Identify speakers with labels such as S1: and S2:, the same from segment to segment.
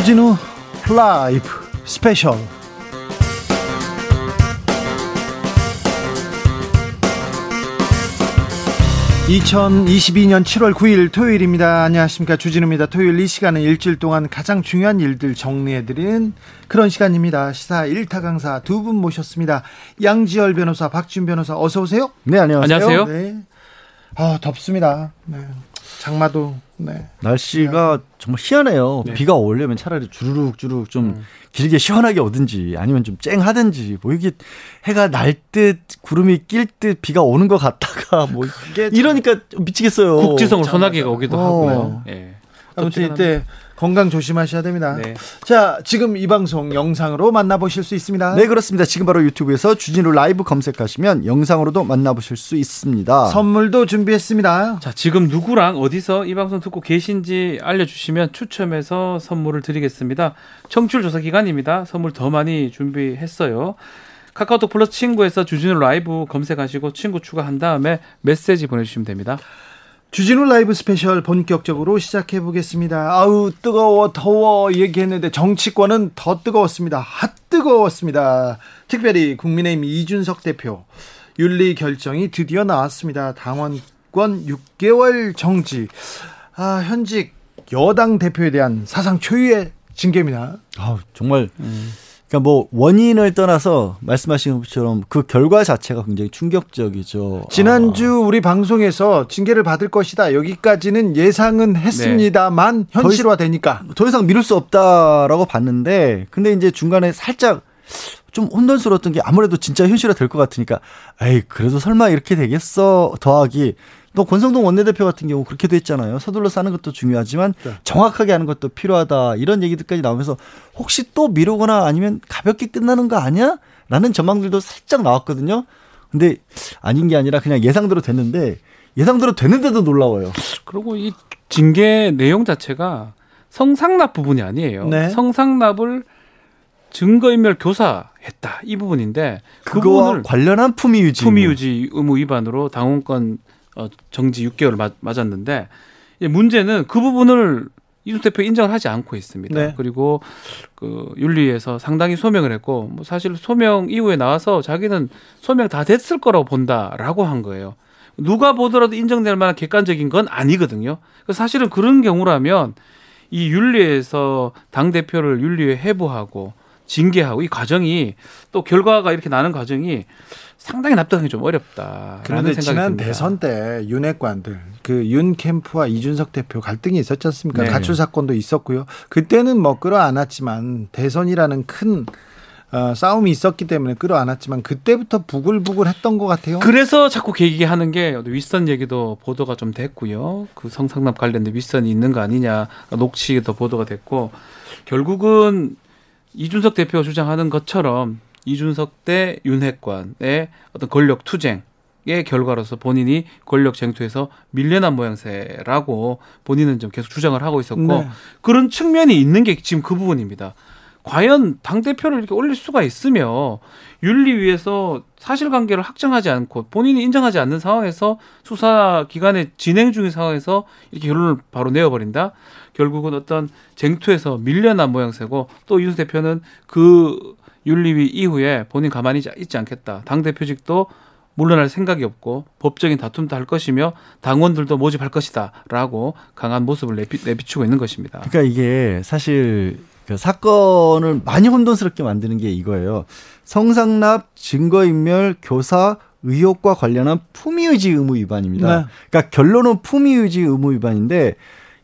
S1: 주진우 라이브 스페셜 2022년 7월 9일 토요일입니다. 안녕하십니까. 주진우입니다. 토요일 이 시간은 일주일 동안 가장 중요한 일들 정리해드리는 그런 시간입니다. 시사 1타 강사 두 분 모셨습니다. 양지열 변호사, 박준 변호사, 어서오세요.
S2: 네, 안녕하세요.
S3: 안녕하세요.
S1: 네. 아, 덥습니다. 네. 장마도 네.
S2: 날씨가 정말 희한해요. 네. 비가 오려면 차라리 주르륵 주르륵 좀 음. 길게 시원하게 오든지 아니면 좀 쨍하든지 뭐 이게 해가 날 듯 구름이 낄 듯 비가 오는 것 같다가 뭐 이게 이러니까 미치겠어요.
S3: 국지성으로 소나기가 오기도 어. 하고요. 네.
S1: 아무튼 이때 건강 조심하셔야 됩니다. 네. 자, 지금 이 방송 영상으로 만나보실 수 있습니다.
S2: 네, 그렇습니다. 지금 바로 유튜브에서 주진우 라이브 검색하시면 영상으로도 만나보실 수 있습니다.
S1: 선물도 준비했습니다.
S3: 자, 지금 누구랑 어디서 이 방송 듣고 계신지 알려주시면 추첨해서 선물을 드리겠습니다. 청취율 조사 기간입니다. 선물 더 많이 준비했어요. 카카오톡 플러스 친구에서 주진우 라이브 검색하시고 친구 추가한 다음에 메시지 보내주시면 됩니다.
S1: 주진우 라이브 스페셜 본격적으로 시작해 보겠습니다. 아우 뜨거워 더워 얘기했는데 정치권은 더 뜨거웠습니다. 핫 뜨거웠습니다. 특별히 국민의힘 이준석 대표 윤리 결정이 드디어 나왔습니다. 당원권 6개월 정지. 아 현직 여당 대표에 대한 사상 초유의 징계입니다.
S2: 아 정말 음. 그러니까 뭐 원인을 떠나서 말씀하신 것처럼 그 결과 자체가 굉장히 충격적이죠.
S1: 지난주 아. 우리 방송에서 징계를 받을 것이다. 여기까지는 예상은 했습니다만 네. 현실화 되니까
S2: 더, 더 이상 미룰 수 없다라고 봤는데 근데 이제 중간에 살짝 좀 혼돈스러웠던 게 아무래도 진짜 현실화 될 것 같으니까 에이 그래도 설마 이렇게 되겠어 더하기 또 권성동 원내대표 같은 경우 그렇게도 했잖아요. 서둘러 싸는 것도 중요하지만 네. 정확하게 하는 것도 필요하다. 이런 얘기들까지 나오면서 혹시 또 미루거나 아니면 가볍게 끝나는 거 아니야? 라는 전망들도 살짝 나왔거든요. 근데 아닌 게 아니라 그냥 예상대로 됐는데 예상대로 되는데도 놀라워요.
S3: 그리고 이 징계 내용 자체가 성상납 부분이 아니에요. 네. 성상납을 증거인멸 교사했다 이 부분인데
S2: 그 부분을 관련한 품위 유지
S3: 품위 유지 의무 위반으로 당원권 어, 정지 6개월을 맞, 맞았는데 문제는 그 부분을 이준 대표 인정을 하지 않고 있습니다. 네. 그리고 그 윤리에서 상당히 소명을 했고 뭐 사실 소명 이후에 나와서 자기는 소명 다 됐을 거라고 본다라고 한 거예요. 누가 보더라도 인정될 만한 객관적인 건 아니거든요. 사실은 그런 경우라면 이 윤리에서 당 대표를 윤리에 해부하고 징계하고 이 과정이 또 결과가 이렇게 나는 과정이 상당히 납득하기 좀 어렵다.
S1: 그런데 지난 듭니다. 대선 때 윤핵관들 그 윤 캠프와 이준석 대표 갈등이 있었지 않습니까? 네. 가출 사건도 있었고요. 그때는 뭐 끌어안았지만 대선이라는 큰 어, 싸움이 있었기 때문에 끌어안았지만 그때부터 부글부글했던 것 같아요.
S3: 그래서 자꾸 계기하는 게 윗선 얘기도 보도가 좀 됐고요. 그 성상납 관련된 윗선이 있는 거 아니냐 녹취도 보도가 됐고 결국은 이준석 대표가 주장하는 것처럼 이준석 대 윤핵관의 어떤 권력 투쟁 의 결과로서 본인이 권력 쟁투에서 밀려난 모양새라고 본인은 좀 계속 주장을 하고 있었고 네. 그런 측면이 있는 게 지금 그 부분입니다. 과연 당 대표를 이렇게 올릴 수가 있으며 윤리위에서 사실관계를 확정하지 않고 본인이 인정하지 않는 상황에서 수사 기관의 진행 중인 상황에서 이렇게 결론을 바로 내어버린다. 결국은 어떤 쟁투에서 밀려난 모양새고 또 이준석 대표는 그 윤리위 이후에 본인 가만히 있지 않겠다. 당 대표직도 물러날 생각이 없고 법적인 다툼도 할 것이며 당원들도 모집할 것이다라고 강한 모습을 내비, 내비추고 있는 것입니다.
S2: 그러니까 이게 사실 그 사건을 많이 혼돈스럽게 만드는 게 이거예요. 성상납, 증거인멸, 교사, 의혹과 관련한 품위유지 의무 위반입니다. 네. 그러니까 결론은 품위유지 의무 위반인데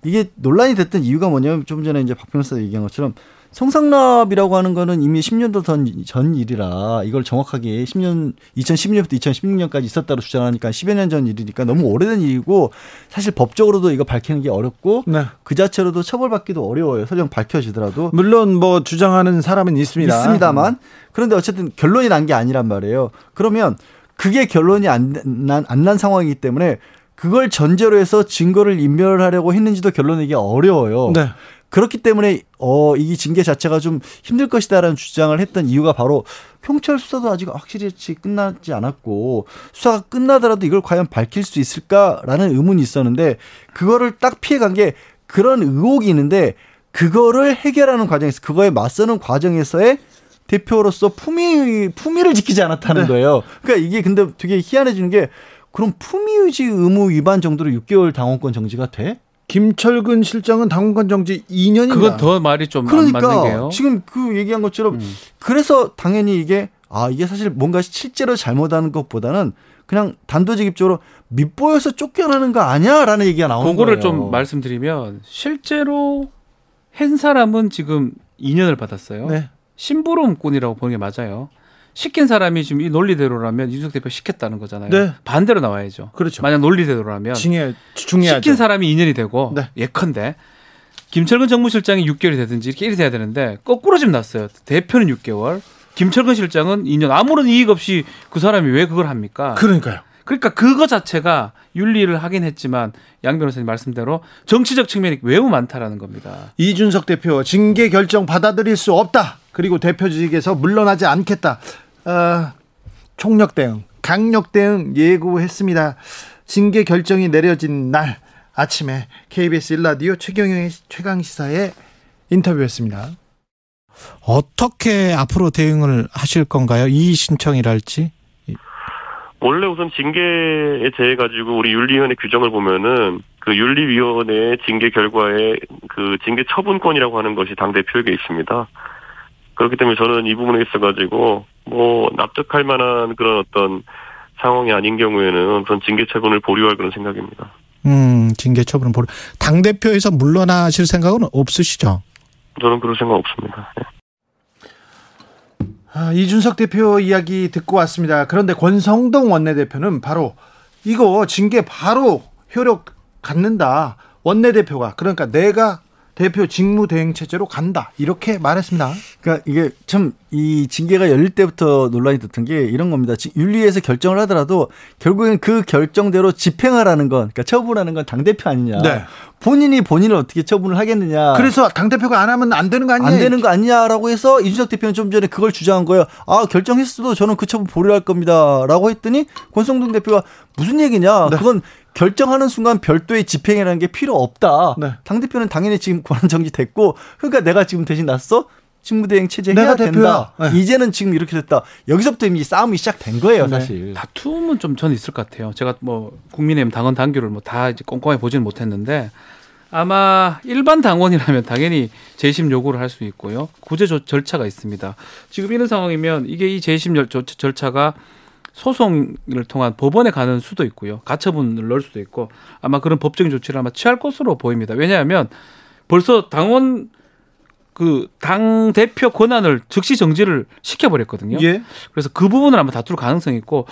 S2: 이게 논란이 됐던 이유가 뭐냐면 좀 전에 이제 박 변호사 얘기한 것처럼 성상납이라고 하는 거는 이미 10년도 전, 전 일이라 이걸 정확하게 10년 2012년부터 2016년까지 있었다고 주장하니까 10여 년 전 일이니까 너무 오래된 일이고 사실 법적으로도 이거 밝히는 게 어렵고 네. 그 자체로도 처벌받기도 어려워요. 설령 밝혀지더라도
S1: 물론 뭐 주장하는 사람은 있습니다.
S2: 있습니다만 그런데 어쨌든 결론이 난 게 아니란 말이에요. 그러면 그게 결론이 안 난 안난 상황이기 때문에 그걸 전제로 해서 증거를 인멸하려고 했는지도 결론 내기 어려워요. 네. 그렇기 때문에 어, 이 징계 자체가 좀 힘들 것이다라는 주장을 했던 이유가 바로 경찰 수사도 아직 확실히 끝나지 않았고 수사가 끝나더라도 이걸 과연 밝힐 수 있을까라는 의문이 있었는데 그거를 딱 피해간 게 그런 의혹이 있는데 그거를 해결하는 과정에서 그거에 맞서는 과정에서의 대표로서 품위 품위를 지키지 않았다는 네. 거예요. 그러니까 이게 근데 되게 희한해지는 게 그럼 품위 유지 의무 위반 정도로 6개월 당원권 정지가 돼?
S1: 김철근 실장은 당원권 정지 2년입니다.
S3: 그건 더 말이 좀 그러니까 맞는 게요.
S2: 지금 그 얘기한 것처럼 음. 그래서 당연히 이게 아 이게 사실 뭔가 실제로 잘못하는 것보다는 그냥 단도직입적으로 밑보여서 쫓겨나는 거 아니야라는 얘기가 나오는
S3: 그거를
S2: 거예요.
S3: 좀 말씀드리면 실제로 한 사람은 지금 2년을 받았어요. 네. 심부름꾼이라고 보는 게 맞아요. 시킨 사람이 지금 이 논리대로라면 이준석 대표 시켰다는 거잖아요. 네. 반대로 나와야죠.
S1: 그렇죠.
S3: 만약 논리대로라면
S1: 중요 중요하죠.
S3: 시킨 사람이 2년이 되고 네. 예컨대 김철근 정무실장이 6개월이 되든지 이렇게 이렇게 돼야 되는데 거꾸로 지금 났어요. 대표는 6개월, 김철근 실장은 2년. 아무런 이익 없이 그 사람이 왜 그걸 합니까?
S1: 그러니까요.
S3: 그러니까 그거 자체가 윤리를 하긴 했지만 양 변호사님 말씀대로 정치적 측면이 매우 많다라는 겁니다.
S1: 이준석 대표 징계 결정 받아들일 수 없다. 그리고 대표직에서 물러나지 않겠다. 어, 총력 대응, 강력 대응 예고했습니다. 징계 결정이 내려진 날 아침에 KBS 1라디오 최경영의 최강 시사에 인터뷰했습니다.
S4: 어떻게 앞으로 대응을 하실 건가요? 이의 신청이랄지?
S5: 원래 우선 징계에 대해 가지고 우리 윤리위원회 규정을 보면은 그 윤리위원회의 징계 결과에 그 징계 처분권이라고 하는 것이 당 대표에게 있습니다. 그렇기 때문에 저는 이 부분에 있어 가지고 뭐 납득할 만한 그런 어떤 상황이 아닌 경우에는 우선 징계 처분을 보류할 그런 생각입니다.
S4: 음, 징계 처분을 보류. 당 대표에서 물러나실 생각은 없으시죠?
S5: 저는 그럴 생각 없습니다. 네.
S1: 아, 이준석 대표 이야기 듣고 왔습니다. 그런데 권성동 원내대표는 바로 이거 징계 바로 효력 갖는다. 원내대표가 그러니까 내가 대표 직무 대행 체제로 간다 이렇게 말했습니다.
S2: 그러니까 이게 참 이 징계가 열릴 때부터 논란이 됐던 게 이런 겁니다. 윤리에서 결정을 하더라도 결국엔 그 결정대로 집행하라는 건, 그러니까 처분하는 건 당 대표 아니냐. 네. 본인이 본인을 어떻게 처분을 하겠느냐.
S1: 그래서 당 대표가 안 하면 안 되는 거 아니냐.
S2: 안 되는 거 아니냐라고 해서 이준석 대표는 좀 전에 그걸 주장한 거예요. 아 결정했어도 저는 그 처분 보류할 겁니다라고 했더니 권성동 대표가 무슨 얘기냐. 네. 그건 결정하는 순간 별도의 집행이라는 게 필요 없다. 네. 당 대표는 당연히 지금 권한 정지 됐고, 그러니까 내가 지금 대신 났어. 직무대행 체제 해야 된다. 네. 이제는 지금 이렇게 됐다. 여기서부터 이미 싸움이 시작된 거예요, 네. 사실.
S3: 다툼은 좀 전 있을 것 같아요. 제가 뭐 국민의힘 당원 당규를 뭐 다 이제 꼼꼼히 보지는 못했는데 아마 일반 당원이라면 당연히 재심 요구를 할 수 있고요. 구제 절차가 있습니다. 지금 이런 상황이면 이게 이 재심 절차가 소송을 통한 법원에 가는 수도 있고요. 가처분을 넣을 수도 있고 아마 그런 법적인 조치를 아마 취할 것으로 보입니다. 왜냐하면 벌써 당원 그 당 대표 권한을 즉시 정지를 시켜버렸거든요. 예. 그래서 그 부분을 아마 다툴 가능성이 있고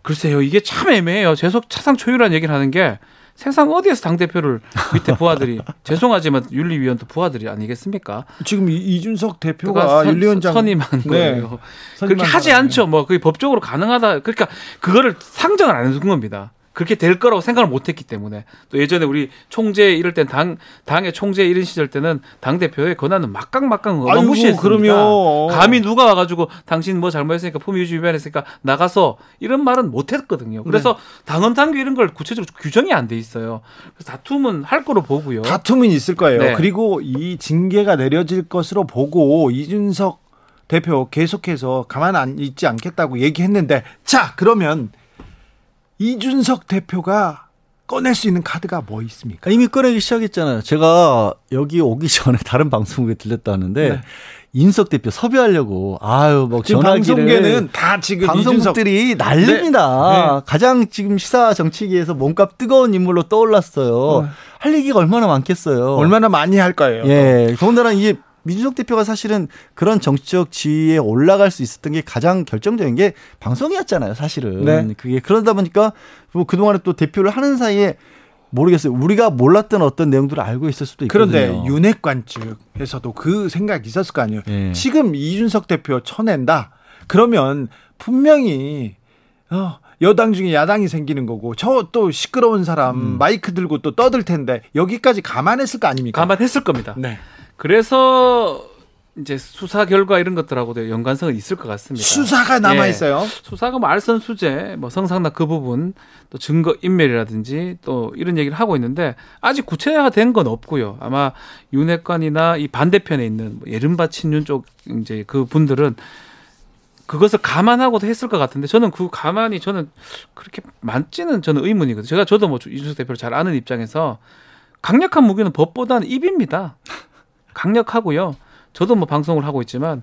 S3: 글쎄요 이게 참 애매해요. 계속 차상 초유란 얘기를 하는 게 세상 어디에서 당 대표를 밑에 부하들이 죄송하지만 윤리위원도 부하들이 아니겠습니까?
S1: 지금 이준석 대표가 선, 윤리위원장
S3: 선임한 네. 거예요. 그렇게 하지 않죠. 뭐 그게 법적으로 가능하다. 그러니까 그거를 상정을 안 해준 겁니다. 그렇게 될 거라고 생각을 못 했기 때문에 또 예전에 우리 총재 이럴 땐 당 당의 총재 이런 시절 때는 당 대표의 권한은 막강막강 어마무시했습니다. 그러면 감히 누가 와가지고 당신 뭐 잘못했으니까 품위 유지 위반했으니까 나가서 이런 말은 못했거든요. 그래서 네. 당헌 당규 이런 걸 구체적으로 규정이 안 돼 있어요. 그래서 다툼은 할 거로 보고요.
S1: 다툼은 있을 거예요. 네. 그리고 이 징계가 내려질 것으로 보고 이준석 대표 계속해서 가만 안 있지 않겠다고 얘기했는데 자 그러면 이준석 대표가 꺼낼 수 있는 카드가 뭐 있습니까?
S2: 이미 꺼내기 시작했잖아요. 제가 여기 오기 전에 다른 방송국에 들렸다 하는데 네. 인석 대표 섭외하려고 아유 뭐
S1: 전화기를 다 지금
S2: 방송국들이 난립니다. 네. 네. 가장 지금 시사 정치계에서 몸값 뜨거운 인물로 떠올랐어요. 네. 할 얘기가 얼마나 많겠어요.
S1: 얼마나 많이 할 거예요.
S2: 예. 더군다나 이게 민주석 대표가 사실은 그런 정치적 지위에 올라갈 수 있었던 게 가장 결정적인 게 방송이었잖아요, 사실은. 네. 그게 그러다 보니까 뭐 그동안에 또 대표를 하는 사이에 모르겠어요. 우리가 몰랐던 어떤 내용들을 알고 있을 수도 있거든요.
S1: 그런데 윤핵관 측에서도 그 생각이 있었을 거 아니에요. 네. 지금 이준석 대표 쳐낸다. 그러면 분명히 어, 여당 중에 야당이 생기는 거고 저 또 시끄러운 사람 음. 마이크 들고 또 떠들 텐데 여기까지 감안했을 거 아닙니까?
S3: 감안했을 겁니다. 네. 그래서 이제 수사 결과 이런 것들하고도 연관성은 있을 것 같습니다.
S1: 수사가 남아 있어요. 예.
S3: 수사가 뭐 알선 수재, 뭐 성상납 그 부분, 또 증거 인멸이라든지 또 이런 얘기를 하고 있는데 아직 구체화된 건 없고요. 아마 윤핵관이나 이 반대편에 있는 뭐 예른바 친윤 쪽 이제 그 분들은 그것을 감안하고도 했을 것 같은데 저는 그 가만히 저는 그렇게 많지는 저는 의문이거든요. 제가 저도 뭐 이준석 대표를 잘 아는 입장에서 강력한 무기는 법보다는 입입니다. 강력하고요. 저도 뭐 방송을 하고 있지만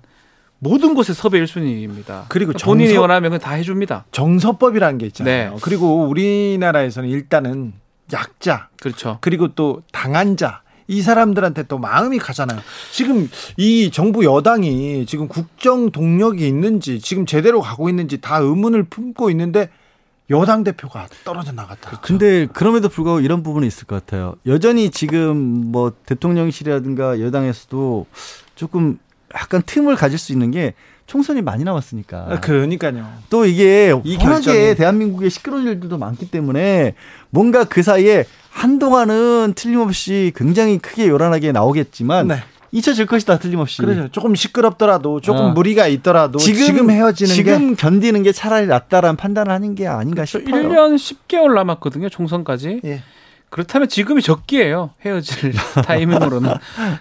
S3: 모든 곳에 섭외 1순위입니다.
S1: 그리고
S3: 정서, 본인이 원하면 다 해줍니다.
S1: 정서법이라는 게 있잖아요. 네. 그리고 우리나라에서는 일단은 약자,
S3: 그렇죠.
S1: 그리고 또 당한 자, 이 사람들한테 또 마음이 가잖아요. 지금 이 정부 여당이 지금 국정 동력이 있는지 지금 제대로 가고 있는지 다 의문을 품고 있는데 여당 대표가 떨어져 나갔다.
S2: 근데 그럼에도 불구하고 이런 부분이 있을 것 같아요. 여전히 지금 뭐 대통령실이라든가 여당에서도 조금 약간 틈을 가질 수 있는 게 총선이 많이 남았으니까.
S1: 아, 그러니까요.
S2: 또 이게 워낙에 대한민국에 시끄러운 일들도 많기 때문에 뭔가 그 사이에 한동안은 틀림없이 굉장히 크게 요란하게 나오겠지만 네. 잊혀질 것이다 틀림없이.
S1: 그렇죠. 조금 시끄럽더라도 조금 어. 무리가 있더라도 지금, 지금 헤어지는
S2: 지금 게 견디는 게 차라리 낫다라는 판단을 하는 게 아닌가 그렇죠. 싶어요.
S3: 1년 10개월 남았거든요. 총선까지. 예. 그렇다면 지금이 적기예요. 헤어질 타이밍으로는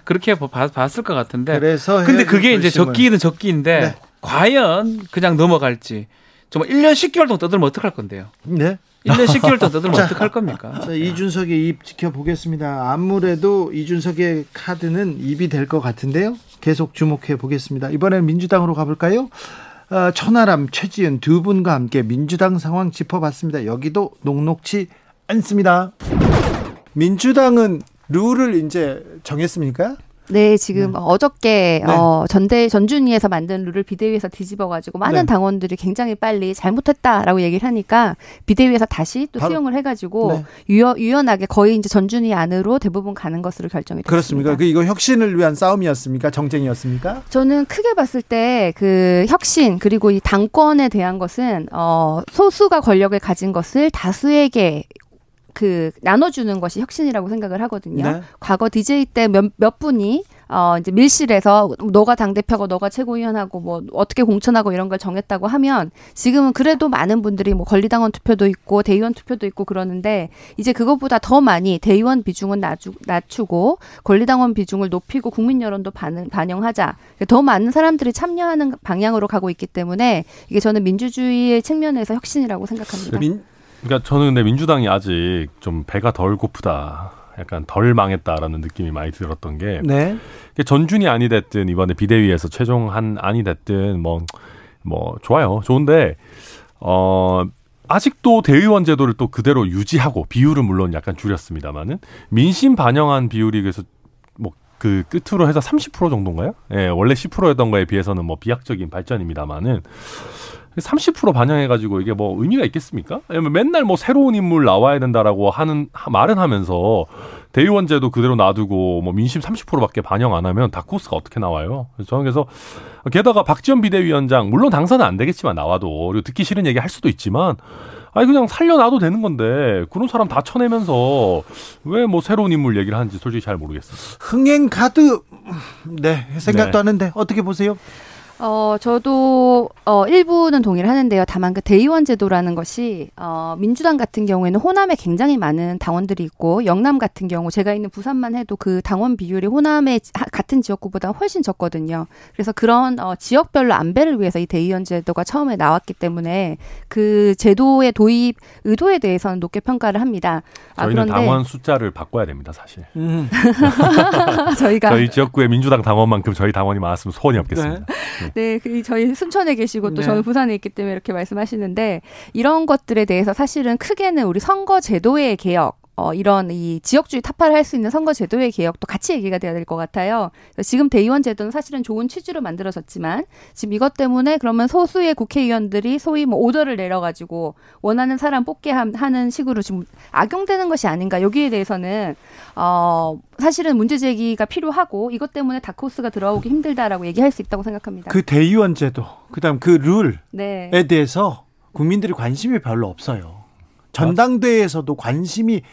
S3: 그렇게 봤을 것 같은데. 그래서 근데 그게 이제 적기는 적기인데 네. 과연 그냥 넘어갈지. 정말 1년 10개월 동안 떠들면 어떡할 건데요?
S1: 네.
S3: 1년 10개월 동안 떠들면 어떡할 겁니까?
S1: 자, 이준석의 입 지켜보겠습니다. 아무래도 이준석의 카드는 입이 될 것 같은데요. 계속 주목해 보겠습니다. 이번에는 민주당으로 가볼까요? 어, 천하람, 최지은 두 분과 함께 민주당 상황 짚어봤습니다. 여기도 녹록치 않습니다. 민주당은 룰을 이제 정했습니까?
S6: 네, 지금 네. 어저께 네. 어, 전대 전준위에서 만든 룰을 비대위에서 뒤집어가지고 많은 네. 당원들이 굉장히 빨리 잘못했다라고 얘기를 하니까 비대위에서 다시 또 바로, 수용을 해가지고 네. 유연, 유연하게 거의 이제 전준위 안으로 대부분 가는 것으로 결정이 됐습니다.
S1: 그렇습니까? 그 이거 혁신을 위한 싸움이었습니까? 정쟁이었습니까?
S6: 저는 크게 봤을 때 그 혁신 그리고 이 당권에 대한 것은 어, 소수가 권력을 가진 것을 다수에게 그 나눠주는 것이 혁신이라고 생각을 하거든요. 네. 과거 DJ 때몇 몇 분이 어 이제 밀실에서 너가 당 대표고 너가 최고위원하고 뭐 어떻게 공천하고 이런 걸 정했다고 하면 지금은 그래도 많은 분들이 뭐 권리당원 투표도 있고 대의원 투표도 있고 그러는데 이제 그것보다 더 많이 대의원 비중은 낮추, 낮추고 권리당원 비중을 높이고 국민 여론도 반응, 반영하자 더 많은 사람들이 참여하는 방향으로 가고 있기 때문에 이게 저는 민주주의의 측면에서 혁신이라고 생각합니다. 민,
S7: 그러니까 저는 근데 민주당이 아직 좀 배가 덜 고프다. 약간 덜 망했다라는 느낌이 많이 들었던 게 네. 전준이 아니 됐든 이번에 비대위에서 최종 한 안이 됐든 뭐뭐 뭐 좋아요. 좋은데 어 아직도 대의원 제도를 또 그대로 유지하고 비율은 물론 약간 줄였습니다만은 민심 반영한 비율이 그래서 뭐 그 끝으로 해서 30% 정도인가요? 예, 원래 10%였던 거에 비해서는 뭐 비약적인 발전입니다만은 30% 반영해가지고 이게 뭐 의미가 있겠습니까? 맨날 뭐 새로운 인물 나와야 된다라고 하는 말은 하면서 대의원제도 그대로 놔두고 뭐 민심 30%밖에 반영 안 하면 다코스가 어떻게 나와요? 그래서 저는 그래서 게다가 박지원 비대위원장 물론 당선은 안 되겠지만 나와도 그리고 듣기 싫은 얘기 할 수도 있지만 아니 그냥 살려놔도 되는 건데 그런 사람 다 쳐내면서 왜 뭐 새로운 인물 얘기를 하는지 솔직히 잘 모르겠어요.
S1: 흥행 카드 네 생각도 네. 하는데 어떻게 보세요?
S6: 어, 저도 어, 일부는 동의를 하는데요. 다만 그 대의원 제도라는 것이 어, 민주당 같은 경우에는 호남에 굉장히 많은 당원들이 있고 영남 같은 경우 제가 있는 부산만 해도 그 당원 비율이 호남의 같은 지역구보다 훨씬 적거든요. 그래서 그런 어, 지역별로 안배를 위해서 이 대의원 제도가 처음에 나왔기 때문에 그 제도의 도입 의도에 대해서는 높게 평가를 합니다.
S7: 아, 저희는 당원 숫자를 바꿔야 됩니다, 사실. 음.
S6: 저희가
S7: 저희 지역구에 민주당 당원만큼 저희 당원이 많았으면 소원이 없겠습니다.
S6: 네. 네, 그 저희 순천에 계시고 또 네. 저는 부산에 있기 때문에 이렇게 말씀하시는데 이런 것들에 대해서 사실은 크게는 우리 선거 제도의 개혁 어, 이런 이 지역주의 타파를 할 수 있는 선거 제도의 개혁도 같이 얘기가 돼야 될 것 같아요. 지금 대의원 제도는 사실은 좋은 취지로 만들어졌지만 지금 이것 때문에 그러면 소수의 국회의원들이 소위 뭐 오더를 내려가지고 원하는 사람 뽑게 하는 식으로 지금 악용되는 것이 아닌가 여기에 대해서는 어, 사실은 문제 제기가 필요하고 이것 때문에 다크호스가 들어오기 힘들다라고 얘기할 수 있다고 생각합니다.
S1: 그 대의원 제도, 그다음 그 룰에 네. 대해서 국민들이 관심이 별로 없어요. 전당대회에서도 관심이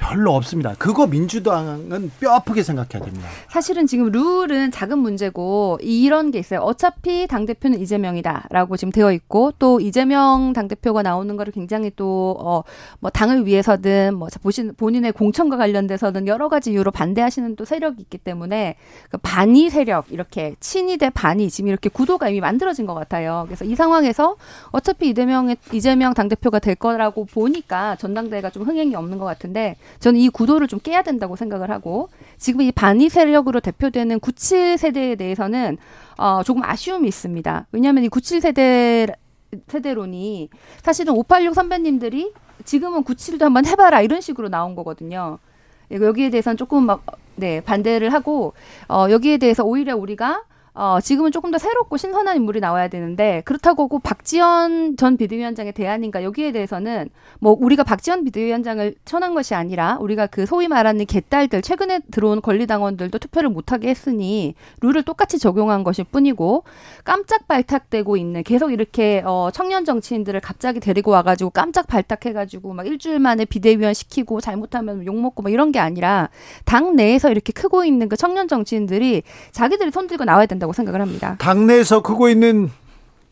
S1: 별로 없습니다. 그거 민주당은 뼈 아프게 생각해야 됩니다.
S6: 사실은 지금 룰은 작은 문제고 이런 게 있어요. 어차피 당 대표는 이재명이다라고 지금 되어 있고 또 이재명 당 대표가 나오는 거를 굉장히 또어뭐 당을 위해서든 뭐 보신 본인의 공천과 관련돼서든 여러 가지 이유로 반대하시는 또 세력이 있기 때문에 그 반이 세력 이렇게 친이 대 반이 지금 이렇게 구도가 이미 만들어진 것 같아요. 그래서 이 상황에서 어차피 이재명의 이재명 당 대표가 될 거라고 보니까 전당대회가 좀 흥행이 없는 것 같은데 저는 이 구도를 좀 깨야 된다고 생각을 하고 지금 이 반이 세력으로 대표되는 97 세대에 대해서는 어 조금 아쉬움이 있습니다. 왜냐하면 이97 세대 세대론이 사실은 586 선배님들이 지금은 97도 한번 해봐라 이런 식으로 나온 거거든요. 여기에 대해서는 조금 막 네 반대를 하고 어 여기에 대해서 오히려 우리가 어, 지금은 조금 더 새롭고 신선한 인물이 나와야 되는데 그렇다고 고 박지원 전 비대위원장의 대안인가 여기에 대해서는 뭐 우리가 박지원 비대위원장을 쳐난 것이 아니라 우리가 그 소위 말하는 개딸들 최근에 들어온 권리당원들도 투표를 못하게 했으니 룰을 똑같이 적용한 것일 뿐이고 깜짝 발탁되고 있는 계속 이렇게 어, 청년 정치인들을 갑자기 데리고 와가지고 깜짝 발탁해가지고 막 일주일 만에 비대위원 시키고 잘못하면 욕 먹고 막 이런 게 아니라 당 내에서 이렇게 크고 있는 그 청년 정치인들이 자기들이 손 들고 나와야 된다 고 생각을 합니다.
S1: 당내에서 크고 있는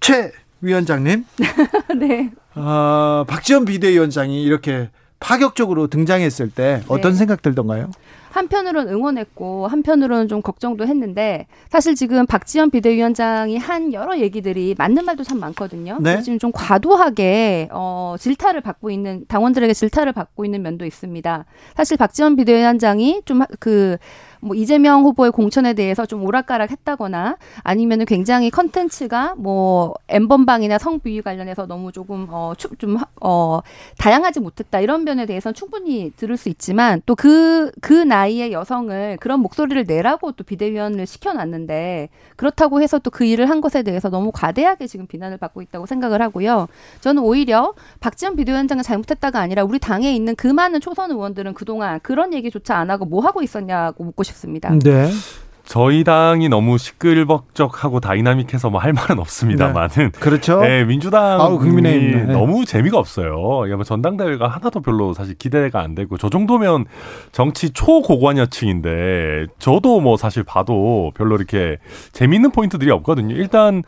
S1: 최 위원장님.
S6: 네.
S1: 어, 박지원 비대위원장이 이렇게 파격적으로 등장했을 때 어떤 네. 생각 들던가요?
S6: 한편으로는 응원했고 한편으로는 좀 걱정도 했는데 사실 지금 박지원 비대위원장이 한 여러 얘기들이 맞는 말도 참 많거든요. 네? 지금 좀 과도하게 어, 질타를 받고 있는 당원들에게 질타를 받고 있는 면도 있습니다. 사실 박지원 비대위원장이 좀그 뭐 이재명 후보의 공천에 대해서 좀 오락가락 했다거나 아니면은 굉장히 컨텐츠가 뭐 엠번방이나 성비위 관련해서 너무 조금 어좀어 어, 다양하지 못했다 이런 면에 대해서는 충분히 들을 수 있지만 또 그그 그 나이의 여성을 그런 목소리를 내라고 또 비대위원을 시켜놨는데 그렇다고 해서 또 그 일을 한 것에 대해서 너무 과대하게 지금 비난을 받고 있다고 생각을 하고요. 저는 오히려 박지원 비대위원장은 잘못했다가 아니라 우리 당에 있는 그 많은 초선 의원들은 그동안 그런 얘기조차 안 하고 뭐 하고 있었냐고 묻고 싶습니다.
S1: 네.
S7: 저희 당이 너무 시끌벅적하고 다이나믹해서 뭐 할 말은 없습니다만은 네.
S1: 그렇죠.
S7: 네, 민주당이 아우, 국민의힘 네. 너무 재미가 없어요. 뭐 전당대회가 하나도 별로 사실 기대가 안 되고 저 정도면 정치 초고관여층인데 저도 뭐 사실 봐도 별로 이렇게 재밌는 포인트들이 없거든요. 일단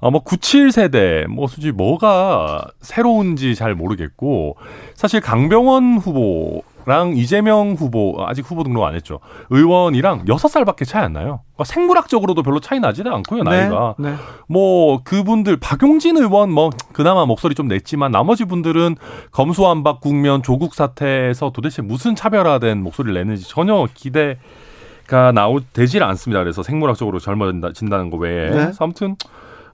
S7: 어, 뭐 97세대 뭐 솔직히 뭐가 새로운지 잘 모르겠고 사실 강병원 후보 랑 이재명 후보 아직 후보 등록 안 했죠. 의원이랑 여섯 살밖에 차이 안 나요. 그러니까 생물학적으로도 별로 차이 나지는 않고요 나이가. 네, 네. 뭐 그분들 박용진 의원 뭐 그나마 목소리 좀 냈지만 나머지 분들은 검수완박 국면 조국 사태에서 도대체 무슨 차별화된 목소리를 내는지 전혀 기대가 나오 되질 않습니다. 그래서 생물학적으로 젊어진다는 거 외에 네. 아무튼.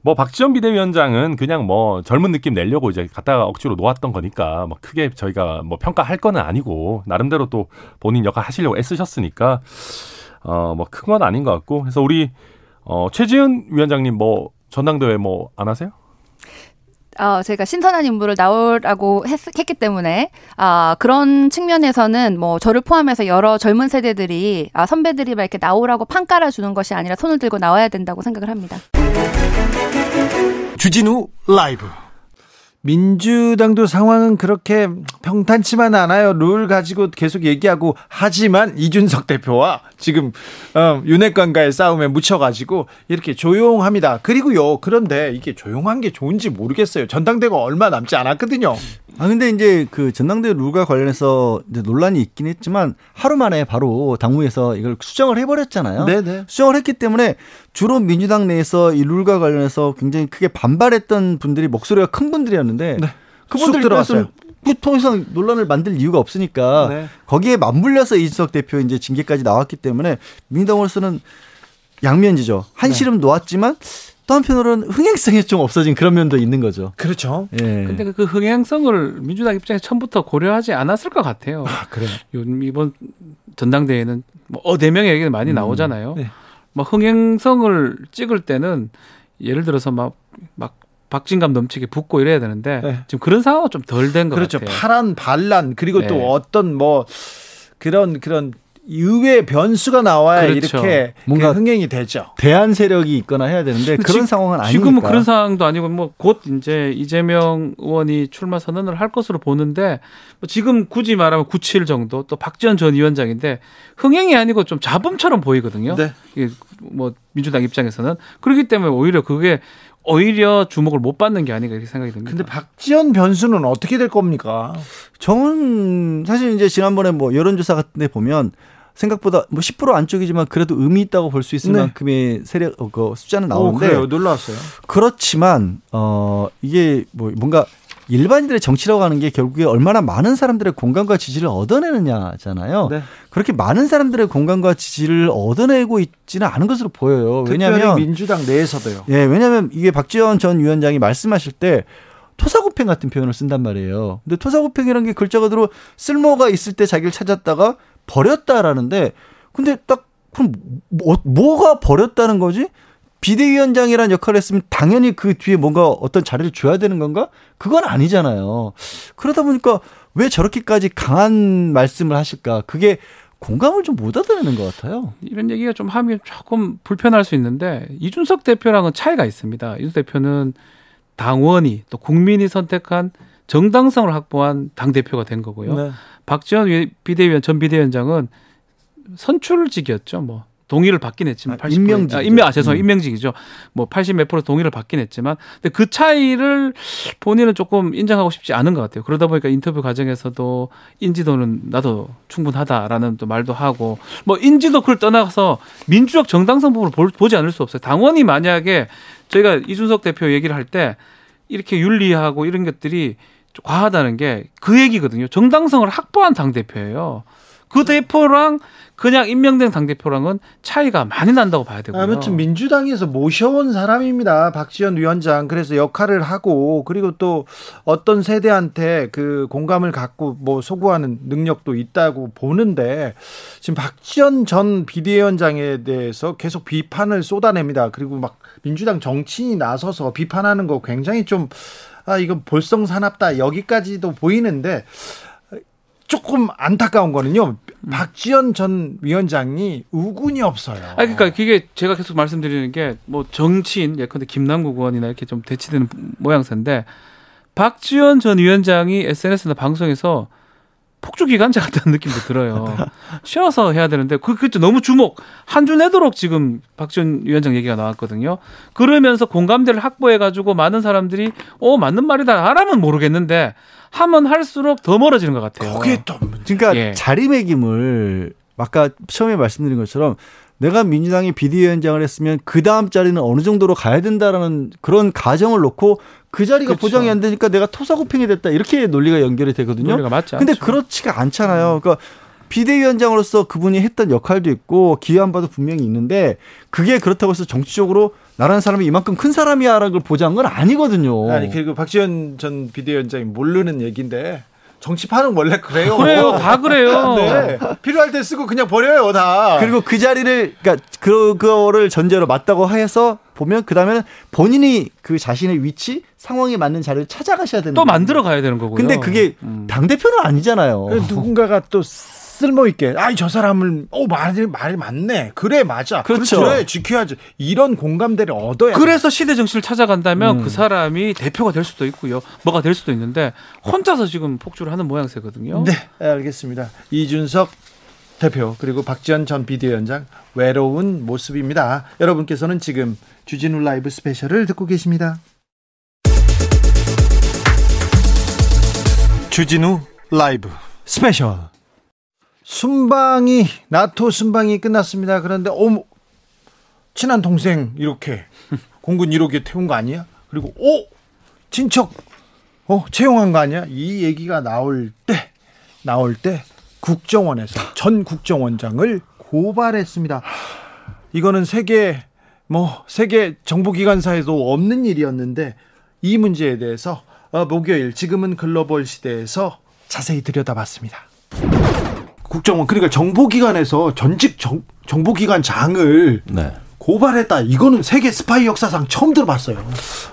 S7: 뭐 박지원 비대위원장은 그냥 뭐 젊은 느낌 내려고 이제 갖다가 억지로 놓았던 거니까 뭐 크게 저희가 뭐 평가할 거는 아니고 나름대로 또 본인 역할 하시려고 애쓰셨으니까 어 뭐 큰 건 아닌 것 같고 그래서 우리 어 최지은 위원장님 뭐 전당대회 뭐 안 하세요?
S6: 어, 제가 신선한 인물을 나오라고 했, 기 때문에 아, 그런 측면에서는 뭐 저를 포함해서 여러 젊은 세대들이 아, 선배들이 막 이렇게 나오라고 판 깔아주는 것이 아니라 손을 들고 나와야 된다고 생각을 합니다.
S1: 주진우 라이브 민주당도 상황은 그렇게 평탄치만 않아요. 룰 가지고 계속 얘기하고 하지만 이준석 대표와 지금 어, 윤핵관과의 싸움에 묻혀가지고 이렇게 조용합니다. 그리고요. 그런데 이게 조용한 게 좋은지 모르겠어요. 전당대가 얼마 남지 않았거든요.
S2: 아 근데 이제 그 전당대 룰과 관련해서 이제 논란이 있긴 했지만 하루 만에 바로 당무에서 이걸 수정을 해버렸잖아요. 네네. 수정을 했기 때문에 주로 민주당 내에서 이 룰과 관련해서 굉장히 크게 반발했던 분들이 목소리가 큰 분들이었는데 네. 그분들 들어갔어요. 더 이상 논란을 만들 이유가 없으니까 네. 거기에 맞물려서 이준석 대표 이제 징계까지 나왔기 때문에 민주당으로서는 양면지죠. 한시름 네. 놓았지만 또 한편으로는 흥행성이 좀 없어진 그런 면도 있는 거죠.
S1: 그렇죠.
S3: 예. 근데 그 흥행성을 민주당 입장에서 처음부터 고려하지 않았을 것 같아요.
S1: 아, 그래.
S3: 이번 전당대회는 뭐 어대 명의 얘기가 많이 음. 나오잖아요. 네. 뭐 흥행성을 찍을 때는 예를 들어서 막, 막 박진감 넘치게 붙고 이래야 되는데 네. 지금 그런 상황은 좀 덜 된것
S1: 그렇죠.
S3: 같아요.
S1: 파란 반란 그리고 네. 또 어떤 뭐 그런 그런 의회 변수가 나와야 그렇죠. 이렇게 뭔가 흥행이 되죠.
S2: 대한 세력이 있거나 해야 되는데 그런 지, 상황은 아니니까.
S3: 지금은 그런 상황도 아니고 뭐 곧 이제 이재명 의원이 출마 선언을 할 것으로 보는데 뭐 지금 굳이 말하면 97 정도 또 박지원 전 위원장인데 흥행이 아니고 좀 잡음처럼 보이거든요. 네. 이게 뭐 민주당 입장에서는 그렇기 때문에 오히려 그게 오히려 주목을 못 받는 게 아닌가 이렇게 생각이 듭니다.
S1: 근데 박지원 변수는 어떻게 될 겁니까?
S2: 저는 사실 이제 지난번에 뭐 여론조사 같은 데 보면 생각보다 뭐 10% 안쪽이지만 그래도 의미 있다고 볼 수 있을 네. 만큼의 세력 어, 그 숫자는 나오는데 오,
S1: 그래요. 놀라웠어요.
S2: 그렇지만 어 이게 뭐 뭔가 일반인들의 정치라고 하는 게 결국에 얼마나 많은 사람들의 공감과 지지를 얻어내느냐잖아요. 네. 그렇게 많은 사람들의 공감과 지지를 얻어내고 있지는 않은 것으로 보여요. 왜냐하면
S1: 민주당 내에서도요.
S2: 예, 왜냐하면 이게 박지원 전 위원장이 말씀하실 때 토사구팽 같은 표현을 쓴단 말이에요. 근데 토사구팽이라는 게 글자 그대로 쓸모가 있을 때 자기를 찾았다가 버렸다라는데 근데 딱 그럼 뭐, 뭐가 버렸다는 거지? 비대위원장이란 역할을 했으면 당연히 그 뒤에 뭔가 어떤 자리를 줘야 되는 건가? 그건 아니잖아요. 그러다 보니까 왜 저렇게까지 강한 말씀을 하실까? 그게 공감을 좀못 얻어내는 것 같아요.
S3: 이런 얘기가 좀 하면 조금 불편할 수 있는데 이준석 대표랑은 차이가 있습니다. 이준석 대표는 당원이 또 국민이 선택한 정당성을 확보한 당 대표가 된 거고요. 네. 박지원 비대위원 전 비대위원장은 선출직이었죠. 뭐 동의를 받긴 했지만
S2: 아, 임명직
S3: 아, 임명 아 죄송 음. 임명직이죠. 뭐 80 몇 프로 동의를 받긴 했지만 근데 그 차이를 본인은 조금 인정하고 싶지 않은 것 같아요. 그러다 보니까 인터뷰 과정에서도 인지도는 나도 충분하다라는 또 말도 하고 뭐 인지도 그걸 떠나서 민주적 정당성 부분을 보지 않을 수 없어요. 당원이 만약에 저희가 이준석 대표 얘기를 할 때 이렇게 윤리하고 이런 것들이 과하다는 게 그 얘기거든요. 정당성을 확보한 당 대표예요. 그 대표랑 그냥 임명된 당대표랑은 차이가 많이 난다고 봐야 되고요.
S1: 아무튼 민주당에서 모셔온 사람입니다. 박지원 위원장. 그래서 역할을 하고 그리고 또 어떤 세대한테 그 공감을 갖고 뭐 소구하는 능력도 있다고 보는데 지금 박지원 전 비대위원장에 대해서 계속 비판을 쏟아냅니다. 그리고 막 민주당 정치인이 나서서 비판하는 거 굉장히 좀 아, 이건 볼썽사납다. 여기까지도 보이는데 조금 안타까운 거는요. 음. 박지원 전 위원장이 우군이 없어요.
S3: 아 그러니까 그게 제가 계속 말씀드리는 게 뭐 정치인 예컨대 김남국 의원이나 이렇게 좀 대치되는 모양새인데 박지원 전 위원장이 SNS나 방송에서 폭주 기관차 같다는 느낌도 들어요. 쉬어서 해야 되는데 그 그죠 너무 주목 한 주 내도록 지금 박지원 위원장 얘기가 나왔거든요. 그러면서 공감대를 확보해 가지고 많은 사람들이 어 맞는 말이다. 알아면 모르겠는데 하면 할수록 더 멀어지는 것 같아요.
S1: 그게 또
S2: 그러니까 예. 자리매김을 아까 처음에 말씀드린 것처럼 내가 민주당이 비대위원장을 했으면 그 다음 자리는 어느 정도로 가야 된다라는 그런 가정을 놓고 그 자리가 그렇죠. 보장이 안 되니까 내가 토사구팽이 됐다 이렇게 논리가 연결이 되거든요.
S3: 논리가 맞지
S2: 근데 않죠. 그렇지가 않잖아요. 그러니까 비대위원장으로서 그분이 했던 역할도 있고 기여한 바도 분명히 있는데 그게 그렇다고 해서 정치적으로 나라는 사람이 이만큼 큰 사람이야라는 걸 보장한 건 아니거든요.
S1: 아니 그리고 박지원 전 비대위원장이 모르는 얘기인데 정치판은 원래 그래요.
S3: 그래요, 다 그래요.
S1: 네. 필요할 때 쓰고 그냥 버려요, 다.
S2: 그리고 그 자리를, 그러니까 그거를 전제로 맞다고 해서 보면 그 다음에는 본인이 그 자신의 위치, 상황에 맞는 자리를 찾아가셔야 되는.
S3: 또 만들어 가야 되는 거고요.
S2: 근데 그게 음. 당 대표는 아니잖아요.
S1: 누군가가 또 쓸모 있게 아이 저 사람을 어 말이 말이 맞네 그래 맞아
S2: 그렇죠
S1: 그래 지켜야지 이런 공감대를 얻어야
S3: 그래서 시대 정신을 찾아간다면 음. 그 사람이 대표가 될 수도 있고요 뭐가 될 수도 있는데 혼자서 지금 폭주를 하는 모양새거든요
S1: 네 알겠습니다 이준석 대표 그리고 박지현 전 비대위원장 외로운 모습입니다 여러분께서는 지금 주진우 라이브 스페셜을 듣고 계십니다 주진우 라이브 스페셜 순방이 나토 순방이 끝났습니다. 그런데 오 친한 동생 이렇게 공군 1호기에 태운 거 아니야? 그리고 오 친척 어 채용한 거 아니야? 이 얘기가 나올 때 나올 때 국정원에서 전 국정원장을 고발했습니다. 이거는 세계 뭐 세계 정보기관사에도 없는 일이었는데 이 문제에 대해서 어, 목요일 지금은 글로벌 시대에서 자세히 들여다봤습니다. 국정원 그러니까 정보기관에서 전직 정, 정보기관 장을 네. 고발했다. 이거는 세계 스파이 역사상 처음 들어봤어요.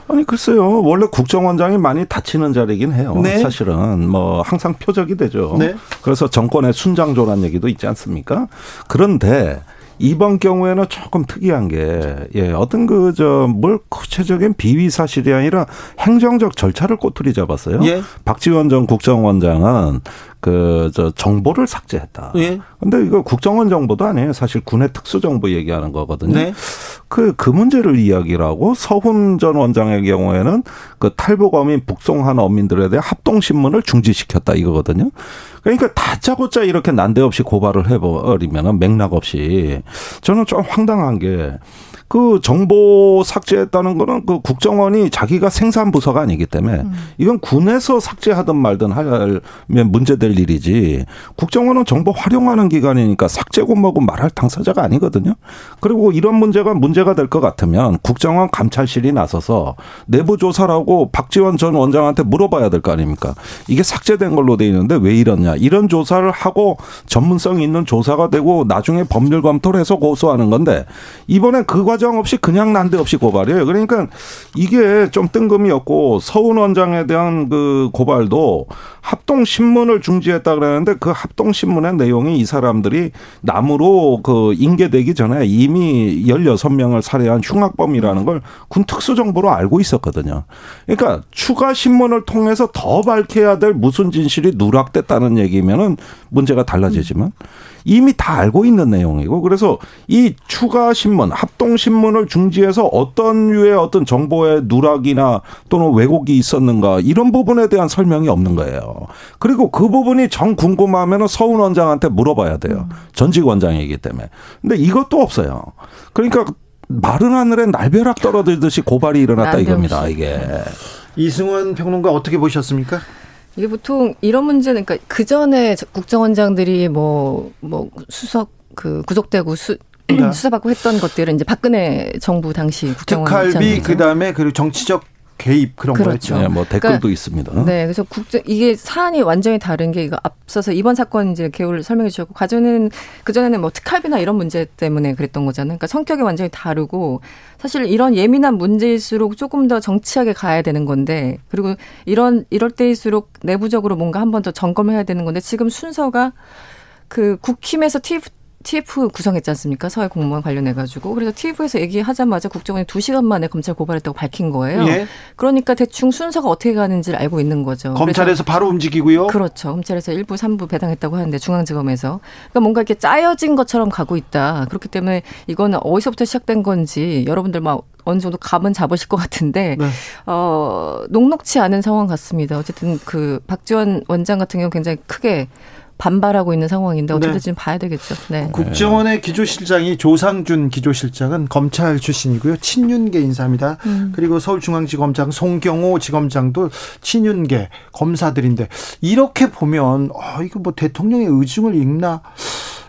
S8: 아니 글쎄요. 원래 국정원장이 많이 다치는 자리긴 해요. 네. 사실은 뭐 항상 표적이 되죠. 네. 그래서 정권의 순장조란 얘기도 있지 않습니까? 그런데 이번 경우에는 조금 특이한 게, 예, 어떤 그, 저, 뭘 구체적인 비위 사실이 아니라 행정적 절차를 꼬투리 잡았어요. 예. 박지원 전 국정원장은 그, 저, 정보를 삭제했다. 예. 근데 이거 국정원 정보도 아니에요. 사실 군의 특수정보 얘기하는 거거든요. 네. 그, 그 문제를 이야기를 고 서훈 전 원장의 경우에는 그 탈북 어민 북송한 어민들에 대한 합동신문을 중지시켰다 이거거든요. 그러니까 다짜고짜 이렇게 난데없이 고발을 해버리면 맥락 없이 저는 좀 황당한 게 그 정보 삭제했다는 거는 그 국정원이 자기가 생산 부서가 아니기 때문에 음. 이건 군에서 삭제하든 말든 하면 문제될 일이지 국정원은 정보 활용하는 기관이니까 삭제고 뭐고 말할 당사자가 아니거든요. 그리고 이런 문제가 문제가 될 것 같으면 국정원 감찰실이 나서서 내부 조사라고 박지원 전 원장한테 물어봐야 될 거 아닙니까? 이게 삭제된 걸로 돼 있는데 왜 이러냐? 이런 조사를 하고 전문성 있는 조사가 되고 나중에 법률 검토를 해서 고소하는 건데 이번에 그 과정 과정 없이 그냥 난데없이 고발이에요. 그러니까 이게 좀 뜬금이었고 서훈 원장에 대한 그 고발도 합동 신문을 중지했다 그러는데 그 합동 신문의 내용이 이 사람들이 남으로 그 인계되기 전에 이미 16명을 살해한 흉악범이라는 걸 군 특수정보로 알고 있었거든요. 그러니까 추가 신문을 통해서 더 밝혀야 될 무슨 진실이 누락됐다는 얘기면은 문제가 달라지지만 음. 이미 다 알고 있는 내용이고 그래서 이 추가 신문, 합동 신문을 중지해서 어떤 유의 어떤 정보의 누락이나 또는 왜곡이 있었는가 이런 부분에 대한 설명이 없는 거예요. 그리고 그 부분이 정 궁금하면 서훈 원장한테 물어봐야 돼요. 전직 원장이기 때문에. 근데 이것도 없어요. 그러니까 마른 하늘에 날벼락 떨어들듯이 고발이 일어났다 이겁니다. 이게.
S1: 이승원 평론가 어떻게 보셨습니까?
S9: 이게 보통 이런 문제는 그러니까 그 전에 국정원장들이 뭐뭐 뭐 수석 그 구속되고 수 수사받고 했던 것들은 이제 박근혜 정부 당시
S1: 국정원 특활비 그다음에 그리고 정치적 개입 그런
S9: 그렇죠.
S1: 거였죠.
S8: 네, 뭐 댓글도 그러니까, 있습니다.
S9: 네, 그래서 국제 이게 사안이 완전히 다른 게 이거 앞서서 이번 사건 이제 개요를 설명해 주셨고 과전은 그 전에는 뭐 특활비나 이런 문제 때문에 그랬던 거잖아요. 그러니까 성격이 완전히 다르고 사실 이런 예민한 문제일수록 조금 더 정치하게 가야 되는 건데 그리고 이런 이럴 때일수록 내부적으로 뭔가 한 번 더 점검해야 되는 건데 지금 순서가 그 국힘에서 TF TF 구성했지 않습니까? 사회 공무원 관련해 가지고 그래서 TF에서 얘기하자마자 국정원이 2시간 만에 검찰 고발했다고 밝힌 거예요. 예. 그러니까 대충 순서가 어떻게 가는지를 알고 있는 거죠.
S1: 검찰에서 바로 움직이고요.
S9: 그렇죠. 검찰에서 1부, 3부 배당했다고 하는데 중앙지검에서 그러니까 뭔가 이렇게 짜여진 것처럼 가고 있다. 그렇기 때문에 이거는 어디서부터 시작된 건지 여러분들 막 어느 정도 감은 잡으실 것 같은데 네. 어 녹록치 않은 상황 같습니다. 어쨌든 그 박지원 원장 같은 경우 굉장히 크게 반발하고 있는 상황인데 어떻게 네. 지금 봐야 되겠죠. 네.
S1: 국정원의 기조실장이 조상준 기조실장은 검찰 출신이고요. 친윤계 인사입니다. 음. 그리고 서울중앙지검장 송경호 지검장도 친윤계 검사들인데 이렇게 보면 아 이거 뭐 대통령의 의중을 읽나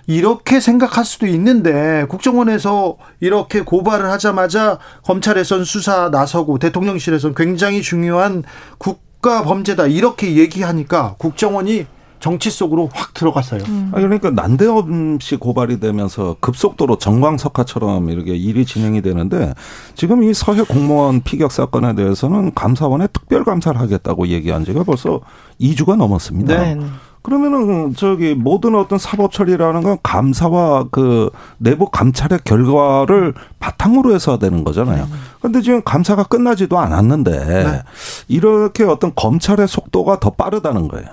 S1: 이렇게 생각할 수도 있는데 국정원에서 이렇게 고발을 하자마자 검찰에선 수사 나서고 대통령실에선 굉장히 중요한 국가 범죄다 이렇게 얘기하니까 국정원이 정치 속으로 확 들어갔어요. 음.
S8: 그러니까 난데없이 고발이 되면서 급속도로 정광석화처럼 이렇게 일이 진행이 되는데 지금 이 서해 공무원 피격 사건에 대해서는 감사원에 특별 감사를 하겠다고 얘기한 지가 벌써 2주가 넘었습니다. 네. 그러면은 저기 모든 어떤 사법 처리라는 건 감사와 그 내부 감찰의 결과를 바탕으로 해서 되는 거잖아요. 그런데 지금 감사가 끝나지도 않았는데 네. 이렇게 어떤 검찰의 속도가 더 빠르다는 거예요.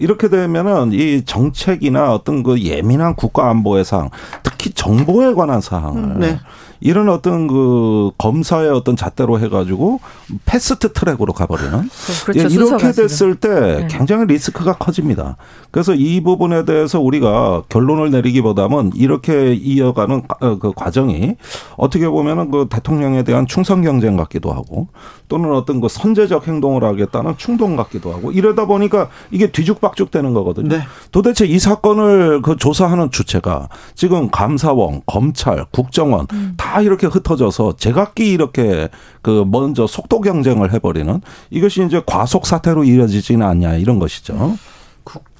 S8: 이렇게 되면은 이 정책이나 어떤 그 예민한 국가 안보의 사항, 특히 정보에 관한 사항을 음, 네. 이런 어떤 그 검사의 어떤 잣대로 해가지고 패스트 트랙으로 가버리는 그렇죠, 예, 이렇게 됐을 때 네. 굉장히 리스크가 커집니다. 그래서 이 부분에 대해서 우리가 결론을 내리기보다는 이렇게 이어가는 어, 그 과정이 어떻게 보면은 그 대통령에 대한 충성 경쟁 같기도 하고 또는 어떤 그 선제적 행동을 하겠다는 충동 같기도 하고 이러다 보니까 이게 뒤죽박죽 되는 거거든요. 네. 도대체 이 사건을 그 조사하는 주체가 지금 감사원, 검찰, 국정원 음. 다 이렇게 흩어져서 제각기 이렇게 그 먼저 속도 경쟁을 해버리는 이것이 이제 과속 사태로 이어지지는 않냐 이런 것이죠.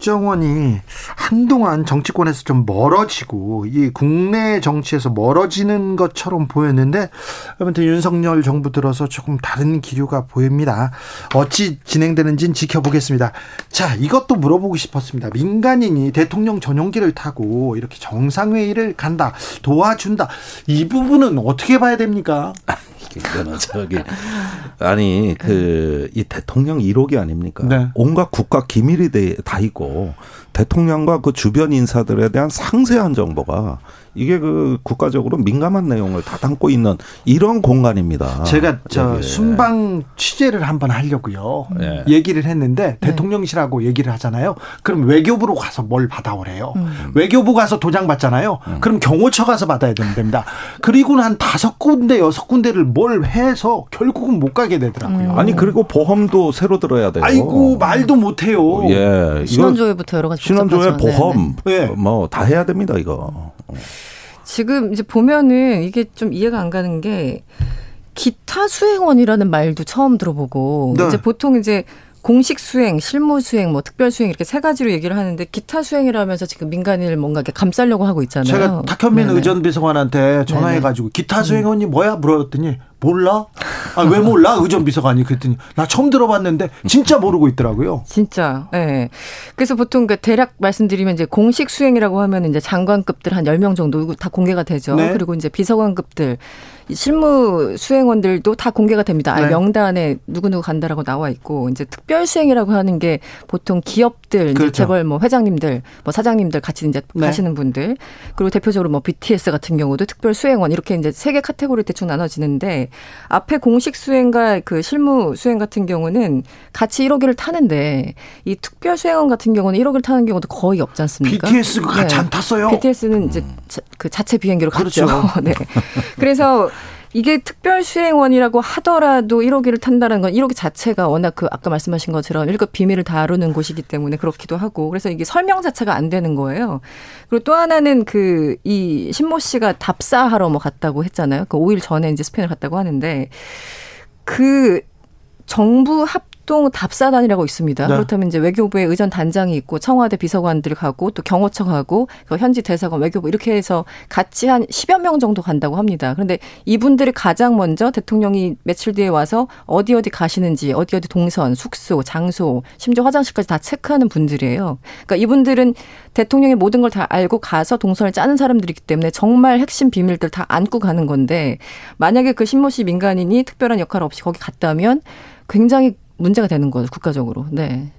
S1: 국정원이 한동안 정치권에서 좀 멀어지고 이 국내 정치에서 멀어지는 것처럼 보였는데 아무튼 윤석열 정부 들어서 조금 다른 기류가 보입니다. 어찌 진행되는지는 지켜보겠습니다. 자, 이것도 물어보고 싶었습니다. 민간인이 대통령 전용기를 타고 이렇게 정상회의를 간다, 도와준다. 이 부분은 어떻게 봐야 됩니까?
S8: 이거는 저기 아니 그 이 대통령 1호기 아닙니까? 네. 온갖 국가 기밀이 다 있고 있고 대통령과 그 주변 인사들에 대한 상세한 정보가 이게 그 국가적으로 민감한 내용을 다 담고 있는 이런 공간입니다.
S1: 제가 저 예. 순방 취재를 한번 하려고요. 예. 얘기를 했는데 네. 대통령실하고 얘기를 하잖아요. 그럼 외교부로 가서 뭘 받아오래요. 음. 외교부 가서 도장 받잖아요. 음. 그럼 경호처 가서 받아야 됩니다. 그리고는 한 다섯 군데 여섯 군데를 뭘 해서 결국은 못 가게 되더라고요.
S8: 음. 아니 그리고 보험도 새로 들어야 돼요.
S1: 아이고 말도 못 해요.
S9: 예. 신원조회부터 여러 가지
S8: 신원조회 보험 네, 네. 뭐다 해야 됩니다 이거.
S9: 지금 이제 보면은 이게 좀 이해가 안 가는 게 기타 수행원이라는 말도 처음 들어보고 네. 이제 보통 이제 공식 수행, 실무 수행, 뭐 특별 수행 이렇게 세 가지로 얘기를 하는데 기타 수행이라면서 지금 민간인을 뭔가 이렇게 감싸려고 하고 있잖아요.
S1: 제가 탁현민 의전 비서관한테 전화해 가지고 기타 수행원이 뭐야 물었더니 몰라? 아, 왜 몰라? 의전 비서관이 그랬더니 나 처음 들어봤는데 진짜 모르고 있더라고요.
S9: 진짜. 예. 네. 그래서 보통 그 대략 말씀드리면 이제 공식 수행이라고 하면 이제 장관급들 한 10명 정도 다 공개가 되죠. 네. 그리고 이제 비서관급들 실무 수행원들도 다 공개가 됩니다. 네. 명단에 누구누구 간다라고 나와 있고 이제 특별 수행이라고 하는 게 보통 기업들 그렇죠. 재벌 뭐 회장님들 뭐 사장님들 같이 이제 네. 가시는 분들 그리고 대표적으로 뭐 BTS 같은 경우도 특별 수행원 이렇게 이제 세 개 카테고리 대충 나눠지는데 앞에 공식 수행과 그 실무 수행 같은 경우는 같이 1호기를 타는데 이 특별 수행원 같은 경우는 1호기를 타는 경우도 거의 없지 않습니까?
S1: BTS가 같이 네. 안 탔어요.
S9: BTS는 이제 자, 그 자체 비행기로 그렇죠. 갔죠. 네. 그래서 이게 특별 수행원이라고 하더라도 1호기를 탄다는 건 1호기 자체가 워낙 그 아까 말씀하신 것처럼 1급 비밀을 다루는 곳이기 때문에 그렇기도 하고 그래서 이게 설명 자체가 안 되는 거예요. 그리고 또 하나는 그 이 신모 씨가 답사하러 뭐 갔다고 했잖아요. 그 5일 전에 이제 스페인을 갔다고 하는데 그 정부 합 합동 답사단이라고 있습니다. 네. 그렇다면 이제 외교부에 의전 단장이 있고 청와대 비서관들 가고 또 경호처 가고 그 현지 대사관 외교부 이렇게 해서 같이 한 10여 명 정도 간다고 합니다. 그런데 이분들이 가장 먼저 대통령이 며칠 뒤에 와서 어디 어디 가시는지 어디 어디 동선, 숙소, 장소, 심지어 화장실까지 다 체크하는 분들이에요. 그러니까 이분들은 대통령의 모든 걸 다 알고 가서 동선을 짜는 사람들이기 때문에 정말 핵심 비밀들 다 안고 가는 건데 만약에 그 신모 씨 민간인이 특별한 역할 없이 거기 갔다면 굉장히 문제가 되는 거죠 국가적으로. 네.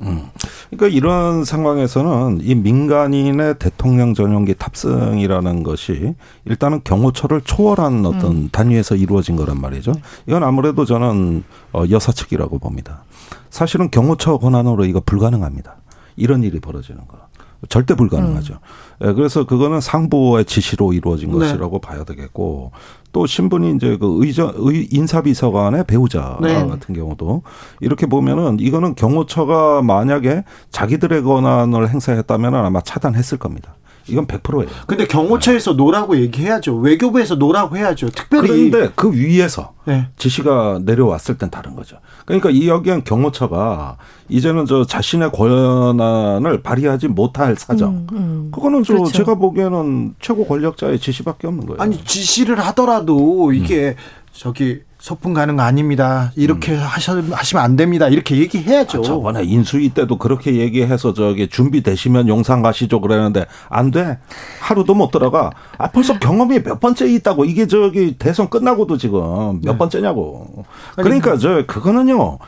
S8: 음. 그러니까 이런 상황에서는 이 민간인의 대통령 전용기 탑승이라는 것이 일단은 경호처를 초월한 어떤 음. 단위에서 이루어진 거란 말이죠. 이건 아무래도 저는 어, 여사 측이라고 봅니다. 사실은 경호처 권한으로 이거 불가능합니다. 이런 일이 벌어지는 거. 절대 불가능하죠. 음. 예, 그래서 그거는 상부의 지시로 이루어진 네. 것이라고 봐야 되겠고 또 신분이 이제 그 의저 의 인사비서관의 배우자 네. 같은 경우도 이렇게 보면은 이거는 경호처가 만약에 자기들의 권한을 행사했다면 아마 차단했을 겁니다. 이건 100%예요.
S1: 근데 경호처에서 no라고 얘기해야죠. 외교부에서 no라고 해야죠. 특별히
S8: 그런데 그 위에서 네. 지시가 내려왔을 땐 다른 거죠. 그러니까 이 여기엔 경호처가 이제는 저 자신의 권한을 발휘하지 못할 사정. 음, 음. 그거는 저 그렇죠. 제가 보기에는 최고 권력자의 지시밖에 없는 거예요.
S1: 아니 지시를 하더라도 이게 음. 저기 소풍 가는 거 아닙니다. 이렇게 음. 하셔, 하시면 안 됩니다. 이렇게 얘기해야죠. 아,
S8: 저번에 인수위 때도 그렇게 얘기해서 저기 준비되시면 용산 가시죠 그러는데 안 돼. 하루도 못 들어가. 아, 벌써 경험이 몇 번째 있다고. 이게 저기 대선 끝나고도 지금 몇 네. 번째냐고. 그러니까 저 그거는요.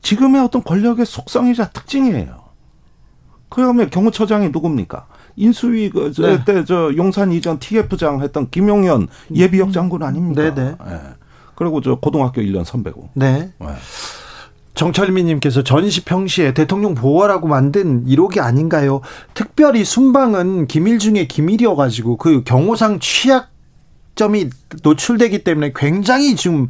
S8: 지금의 어떤 권력의 속성이자 특징이에요. 그다음에 경호처장이 누굽니까? 인수위 그때저 네. 저 용산 이전 TF장 했던 김용현 예비역 장군 아닙니까? 네네. 네. 네. 그리고 저 고등학교 1년 선배고.
S1: 네. 네. 정철민님께서 전시 평시에 대통령 보호라고 만든 1호기 아닌가요? 특별히 순방은 기밀 중에 기밀이어가지고 그 경호상 취약점이 노출되기 때문에 굉장히 지금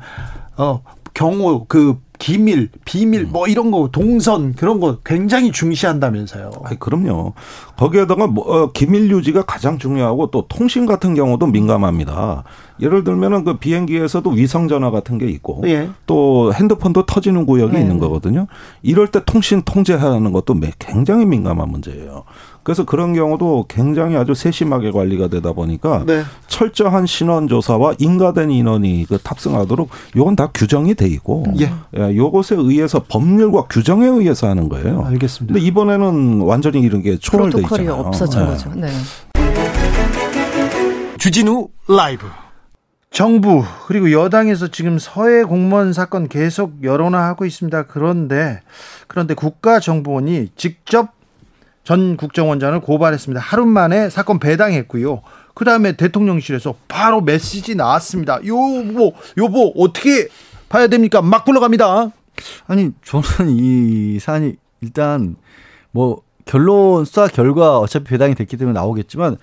S1: 어 경호 그 기밀, 비밀, 뭐 이런 거 동선 그런 거 굉장히 중시한다면서요.
S8: 아, 그럼요. 거기에다가 뭐 어, 기밀 유지가 가장 중요하고 또 통신 같은 경우도 민감합니다. 예를 들면은 그 비행기에서도 위성 전화 같은 게 있고 예. 또 핸드폰도 터지는 구역이 네. 있는 거거든요. 이럴 때 통신 통제하는 것도 굉장히 민감한 문제예요. 그래서 그런 경우도 굉장히 아주 세심하게 관리가 되다 보니까 네. 철저한 신원 조사와 인가된 인원이 그 탑승하도록 요건 다 규정이 돼 있고 예. 예, 요것에 의해서 법률과 규정에 의해서 하는 거예요.
S1: 알겠습니다.
S8: 근데 이번에는 완전히 이런 게 초월돼
S9: 있잖아요. 없어진 네. 거죠. 네.
S1: 주진우 라이브 정부 그리고 여당에서 지금 서해 공무원 사건 계속 여론화하고 있습니다. 그런데 그런데 국가정보원이 직접 전 국정원장을 고발했습니다. 하루 만에 사건 배당했고요. 그 다음에 대통령실에서 바로 메시지 나왔습니다. 요뭐 요뭐 어떻게 봐야 됩니까? 막 불러갑니다.
S2: 아니 저는 이 사안이 일단 뭐 결론 수사 결과 어차피 배당이 됐기 때문에 나오겠지만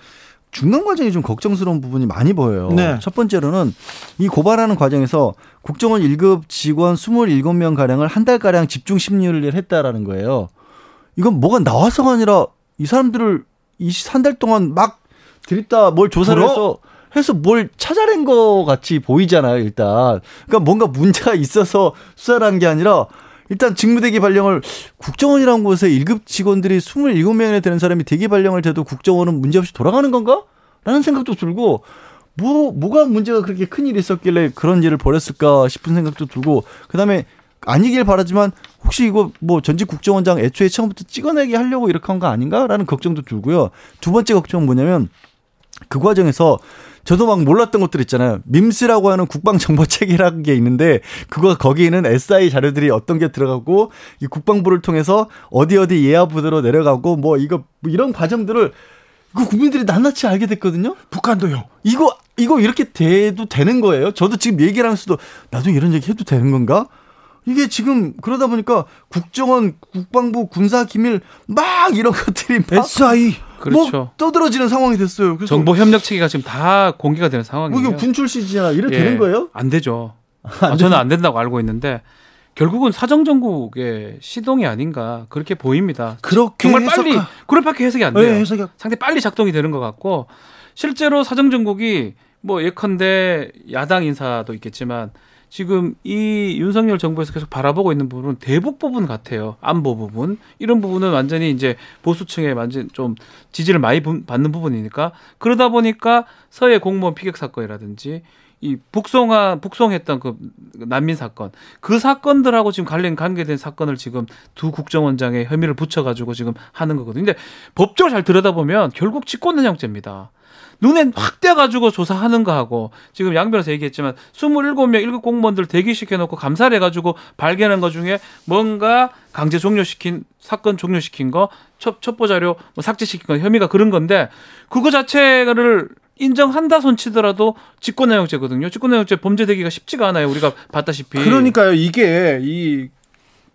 S2: 중간 과정이 좀 걱정스러운 부분이 많이 보여요. 네. 첫 번째로는 이 고발하는 과정에서 국정원 1급 직원 27명 가량을 한 달 가량 집중 심리를 했다라는 거예요. 이건 뭐가 나와서가 아니라 이 사람들을 이 한 달 동안 막 드립다 뭘 조사를 불어? 해서 해서 뭘 찾아낸 것 같이 보이잖아요, 일단. 그러니까 뭔가 문제가 있어서 수사를 한 게 아니라 일단 직무대기 발령을 국정원이라는 곳에 1급 직원들이 27명이나 되는 사람이 대기 발령을 돼도 국정원은 문제없이 돌아가는 건가? 라는 생각도 들고 뭐 뭐가 문제가 그렇게 큰 일이 있었길래 그런 일을 벌였을까 싶은 생각도 들고 그다음에 아니길 바라지만 혹시 이거 뭐 전직 국정원장 애초에 처음부터 찍어내게 하려고 이렇게 한 거 아닌가라는 걱정도 들고요. 두 번째 걱정은 뭐냐면 그 과정에서 저도 막 몰랐던 것들 있잖아요. 밈스라고 하는 국방정보체계라는 게 있는데 그거 거기에는 SI 자료들이 어떤 게 들어가고 이 국방부를 통해서 어디 어디 예하부대로 내려가고 뭐 이거 뭐 이런 과정들을 그 국민들이 낱낱이 알게 됐거든요.
S1: 북한도요.
S2: 이거 이거 이렇게 돼도 되는 거예요. 저도 지금 얘기를 하면서도 나도 이런 얘기 해도 되는 건가? 이게 지금 그러다 보니까 국정원, 국방부, 군사 기밀 막 이런 것들이
S1: SI
S2: 그렇죠. 뭐 떠들어지는 상황이 됐어요.
S3: 정보 협력 체계가 지금 다 공개가 되는 상황이에요.
S2: 뭐 이게 군 출신이잖아. 이렇게 예, 되는 거예요?
S3: 안 되죠. 아, 저는 안 된다고 알고 있는데 결국은 사정 정국의 시동이 아닌가 그렇게 보입니다.
S1: 그렇게
S3: 정말 빨리 그럴밖에 해석이 안 돼요. 네, 해석이... 상당히 빨리 작동이 되는 것 같고 실제로 사정 정국이 뭐 예컨대 야당 인사도 있겠지만 지금 이 윤석열 정부에서 계속 바라보고 있는 부분은 대북 부분 같아요. 안보 부분. 이런 부분은 완전히 이제 보수층에 완전 좀 지지를 많이 받는 부분이니까 그러다 보니까 서해 공무원 피격 사건이라든지 이 북송한 북송했던 그 난민 사건 그 사건들하고 지금 관련 관계된 사건을 지금 두 국정원장의 혐의를 붙여가지고 지금 하는 거거든요. 근데 법적으로 잘 들여다보면 결국 직권남용죄입니다. 눈에 확 떼가지고 조사하는 거하고 지금 양 변호사 얘기했지만 27명 1급 공무원들 대기시켜놓고 감사를 해가지고 발견한 것 중에 뭔가 강제 종료시킨 사건 종료시킨 거 첩, 첩보 자료 뭐 삭제시킨 거 혐의가 그런 건데 그거 자체를 인정한다 손치더라도 직권남용죄거든요. 직권남용죄 범죄되기가 쉽지가 않아요. 우리가 봤다시피.
S1: 그러니까요. 이게 이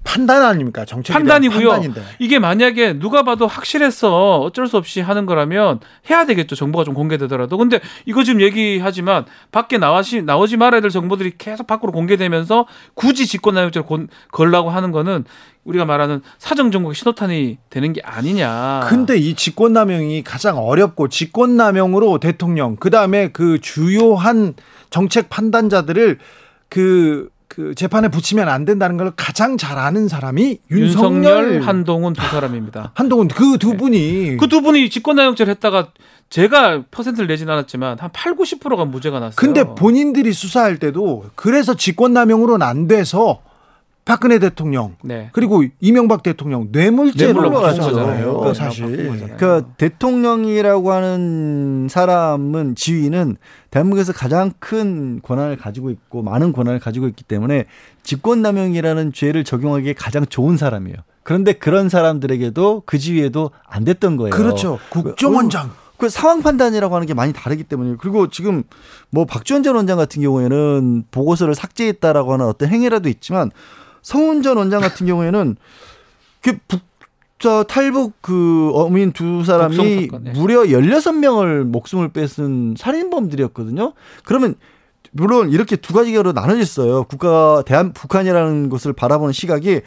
S1: 판단 아닙니까? 정책
S3: 판단이고요. 판단인데. 이게 만약에 누가 봐도 확실했어 어쩔 수 없이 하는 거라면 해야 되겠죠. 정보가 좀 공개되더라도. 근데 이거 지금 얘기하지만 밖에 나와시 나오지 말아야 될 정보들이 계속 밖으로 공개되면서 굳이 직권남용죄를 걸라고 하는 거는 우리가 말하는 사정 정국의 신호탄이 되는 게 아니냐.
S1: 근데 이 직권남용이 가장 어렵고 직권남용으로 대통령 그다음에 그 주요한 정책 판단자들을 그 그 재판에 붙이면 안 된다는 걸 가장 잘 아는 사람이 윤석열,
S3: 윤석열 한동훈 두 사람입니다.
S1: 한동훈 그두 네. 분이
S3: 그두 분이 직권남용죄를 했다가 제가 퍼센트를 내진 않았지만 한 8, 90%가 무죄가 났어요.
S1: 근데 본인들이 수사할 때도 그래서 직권남용으로는 안 돼서 박근혜 대통령 네. 그리고 이명박 대통령 뇌물죄로
S2: 올라갔잖아요. 그 사실 그 대통령이라고 하는 사람은 지위는 대한민국에서 가장 큰 권한을 가지고 있고 많은 권한을 가지고 있기 때문에 직권남용이라는 죄를 적용하기에 가장 좋은 사람이에요. 그런데 그런 사람들에게도 그 지위에도 안 됐던 거예요.
S1: 그렇죠. 국정원장.
S2: 그 상황 판단이라고 하는 게 많이 다르기 때문에 그리고 지금 뭐 박지원 전 원장 같은 경우에는 보고서를 삭제했다라고 하는 어떤 행위라도 있지만 성훈 전 원장 같은 경우에는 그 북, 저 탈북 그 어민 두 사람이 사건, 무려 16명을 목숨을 뺏은 살인범들이었거든요. 그러면 물론 이렇게 두 가지로 나눠졌어요. 국가 대한 북한이라는 것을 바라보는 시각이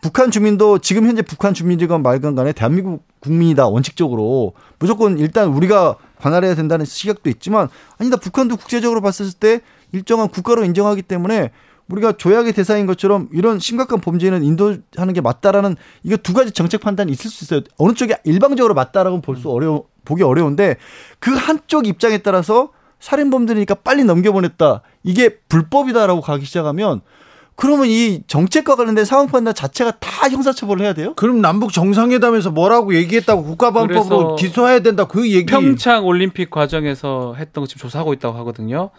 S2: 북한 주민도 지금 현재 북한 주민들과 말건 간에 대한민국 국민이다 원칙적으로 무조건 일단 우리가 관할해야 된다는 시각도 있지만 아니다 북한도 국제적으로 봤을 때 일정한 국가로 인정하기 때문에 우리가 조약의 대상인 것처럼 이런 심각한 범죄는 인도하는 게 맞다라는 이거 두 가지 정책 판단이 있을 수 있어요. 어느 쪽이 일방적으로 맞다라고 볼 수 어려워 보기 어려운데 그 한쪽 입장에 따라서 살인범들이니까 빨리 넘겨보냈다. 이게 불법이다라고 가기 시작하면 그러면 이 정책과 관련된 상황 판단 자체가 다 형사처벌을 해야 돼요?
S1: 그럼 남북 정상회담에서 뭐라고 얘기했다고 국가범법으로 기소해야 된다 그 얘기.
S3: 평창 올림픽 과정에서 했던 거 지금 조사하고 있다고 하거든요.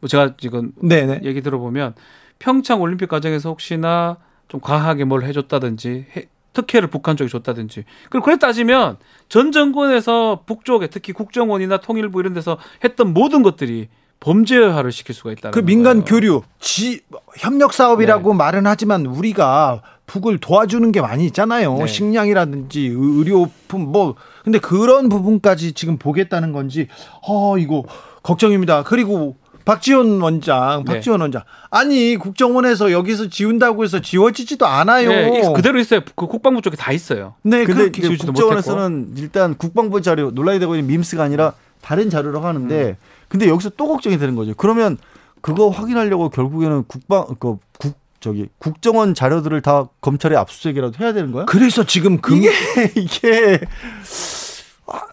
S3: 뭐 제가 지금 네네. 얘기 들어보면 평창 올림픽 과정에서 혹시나 좀 과하게 뭘 해줬다든지 해, 특혜를 북한 쪽에 줬다든지 그리고 그래 따지면 전 정권에서 북쪽에 특히 국정원이나 통일부 이런 데서 했던 모든 것들이 범죄화를 시킬 수가 있다.
S1: 그 민간 거예요. 교류, 지, 협력 사업이라고 네. 말은 하지만 우리가 북을 도와주는 게 많이 있잖아요. 네. 식량이라든지 의료품 뭐 근데 그런 부분까지 지금 보겠다는 건지 어 이거 걱정입니다. 그리고 박지원 원장, 네. 박지원 원장. 아니 국정원에서 여기서 지운다고 해서 지워지지도 않아요. 네,
S3: 그대로 있어요. 그 국방부 쪽에 다 있어요.
S2: 네, 근데 국정원에서는 일단 국방부 자료 논란이 되고 있는 밈스가 아니라 다른 자료라고 하는데 음. 근데 여기서 또 걱정이 되는 거죠. 그러면 그거 확인하려고 결국에는 국방 그 국 저기 국정원 자료들을 다 검찰에 압수수색이라도 해야 되는 거야?
S1: 그래서 지금 금...
S2: 이게 이게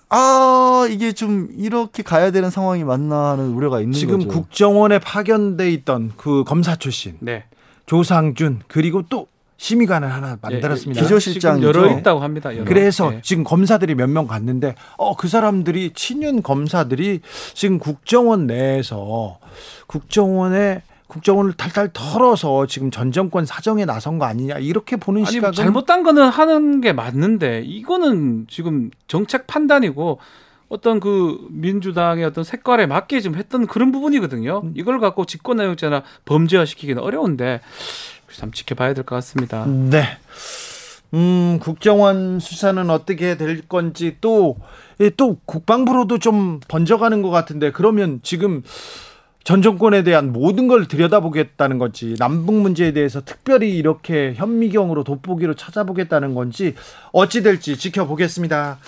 S2: 아 이게 좀 이렇게 가야 되는 상황이 맞나 하는 우려가 있는
S1: 지금
S2: 거죠.
S1: 국정원에 파견돼 있던 그 검사 출신 네. 조상준 그리고 또 심의관을 하나 만들었습니다.
S2: 예, 기조실장
S3: 여러 있다고 합니다. 여러.
S1: 그래서 네. 지금 검사들이 몇 명 갔는데 어 그 사람들이 친윤 검사들이 지금 국정원 내에서 국정원에 국정원을 탈탈 털어서 지금 전 정권 사정에 나선 거 아니냐 이렇게 보는 아니, 시각은
S3: 잘못된 거는 하는 게 맞는데 이거는 지금 정책 판단이고 어떤 그 민주당의 어떤 색깔에 맞게 좀 했던 그런 부분이거든요. 음. 이걸 갖고 직권남용죄나 범죄화 시키기는 어려운데 참 지켜봐야 될 것 같습니다.
S1: 네. 음, 국정원 수사는 어떻게 될 건지 또, 또 국방부로도 좀 번져가는 것 같은데 그러면 지금 전 정권에 대한 모든 걸 들여다보겠다는 건지 남북 문제에 대해서 특별히 이렇게 현미경으로 돋보기로 찾아보겠다는 건지 어찌 될지 지켜보겠습니다.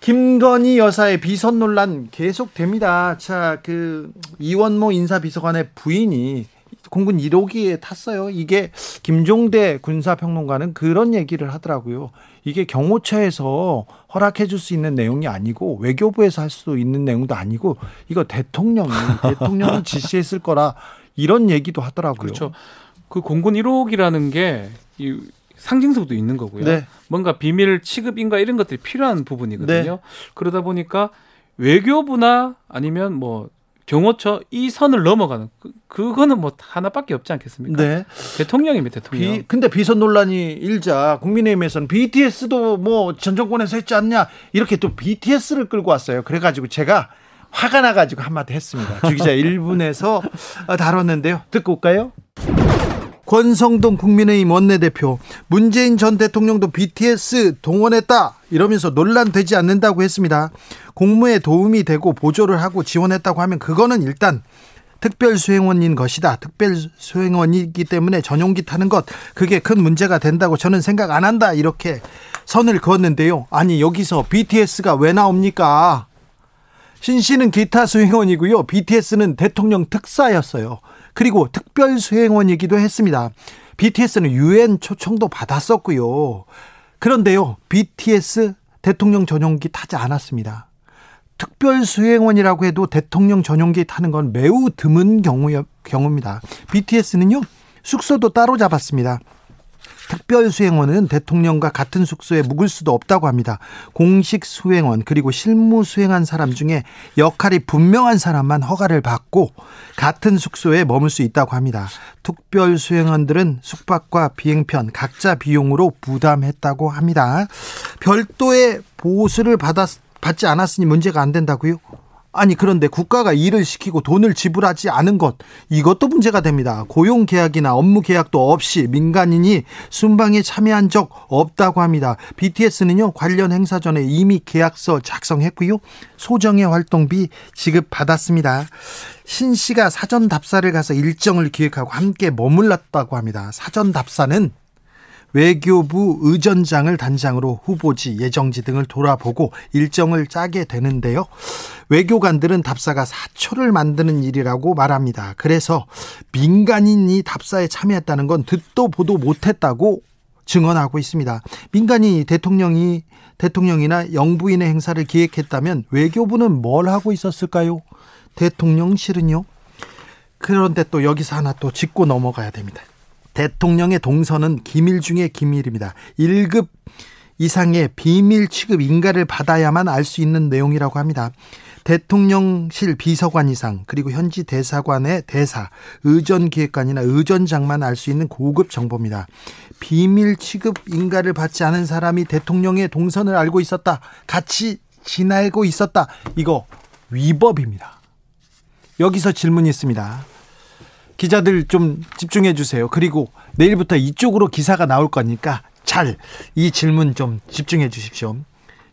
S1: 김건희 여사의 비선 논란 계속됩니다. 자, 그 이원모 인사비서관의 부인이 공군 1호기에 탔어요. 이게 김종대 군사평론가는 그런 얘기를 하더라고요. 이게 경호처에서 허락해 줄 수 있는 내용이 아니고 외교부에서 할 수도 있는 내용도 아니고 이거 대통령이 대통령이 지시했을 거라 이런 얘기도 하더라고요.
S3: 그렇죠. 그 공군 1호기라는 게 이 상징성도 있는 거고요. 네. 뭔가 비밀 취급인가 이런 것들이 필요한 부분이거든요. 네. 그러다 보니까 외교부나 아니면 뭐 경호처 이 선을 넘어가는 그, 그거는 뭐 하나밖에 없지 않겠습니까? 네. 대통령입니다, 대통령.
S1: 비, 근데 비선 논란이 일자 국민의힘에서는 BTS도 뭐 전 정권에서 했지 않냐 이렇게 또 BTS를 끌고 왔어요. 그래가지고 제가 화가 나가지고 한마디 했습니다. 주기자 1분에서 다뤘는데요. 듣고 올까요? 권성동 국민의힘 원내대표 문재인 전 대통령도 BTS 동원했다 이러면서 논란되지 않는다고 했습니다. 공무에 도움이 되고 보조를 하고 지원했다고 하면 그거는 일단 특별 수행원인 것이다. 특별 수행원이기 때문에 전용기 타는 것 그게 큰 문제가 된다고 저는 생각 안 한다. 이렇게 선을 그었는데요. 아니 여기서 BTS가 왜 나옵니까? 신 씨는 기타 수행원이고요. BTS는 대통령 특사였어요. 그리고 특별 수행원이기도 했습니다. BTS는 유엔 초청도 받았었고요. 그런데요, BTS 대통령 전용기 타지 않았습니다. 특별 수행원이라고 해도 대통령 전용기 타는 건 매우 드문 경우, 경우입니다. BTS는요, 숙소도 따로 잡았습니다. 특별 수행원은 대통령과 같은 숙소에 묵을 수도 없다고 합니다. 공식 수행원 그리고 실무 수행한 사람 중에 역할이 분명한 사람만 허가를 받고 같은 숙소에 머물 수 있다고 합니다. 특별 수행원들은 숙박과 비행편 각자 비용으로 부담했다고 합니다. 별도의 보수를 받았 받지 않았으니 문제가 안 된다고요? 아니 그런데 국가가 일을 시키고 돈을 지불하지 않은 것 이것도 문제가 됩니다. 고용 계약이나 업무 계약도 없이 민간인이 순방에 참여한 적 없다고 합니다. BTS는요 관련 행사 전에 이미 계약서 작성했고요 소정의 활동비 지급 받았습니다. 신 씨가 사전 답사를 가서 일정을 기획하고 함께 머물렀다고 합니다. 사전 답사는 외교부 의전장을 단장으로 후보지, 예정지 등을 돌아보고 일정을 짜게 되는데요. 외교관들은 답사가 사초를 만드는 일이라고 말합니다. 그래서 민간인이 답사에 참여했다는 건 듣도 보도 못했다고 증언하고 있습니다. 민간인이 대통령이 대통령이나 영부인의 행사를 기획했다면 외교부는 뭘 하고 있었을까요? 대통령실은요? 그런데 또 여기서 하나 또 짚고 넘어가야 됩니다. 대통령의 동선은 기밀 중의 기밀입니다. 1급 이상의 비밀 취급 인가를 받아야만 알 수 있는 내용이라고 합니다. 대통령실 비서관 이상 그리고 현지 대사관의 대사, 의전 기획관이나 의전장만 알 수 있는 고급 정보입니다. 비밀 취급 인가를 받지 않은 사람이 대통령의 동선을 알고 있었다. 같이 지나고 있었다. 이거 위법입니다. 여기서 질문이 있습니다. 기자들 좀 집중해 주세요. 그리고 내일부터 이쪽으로 기사가 나올 거니까 잘 이 질문 좀 집중해 주십시오.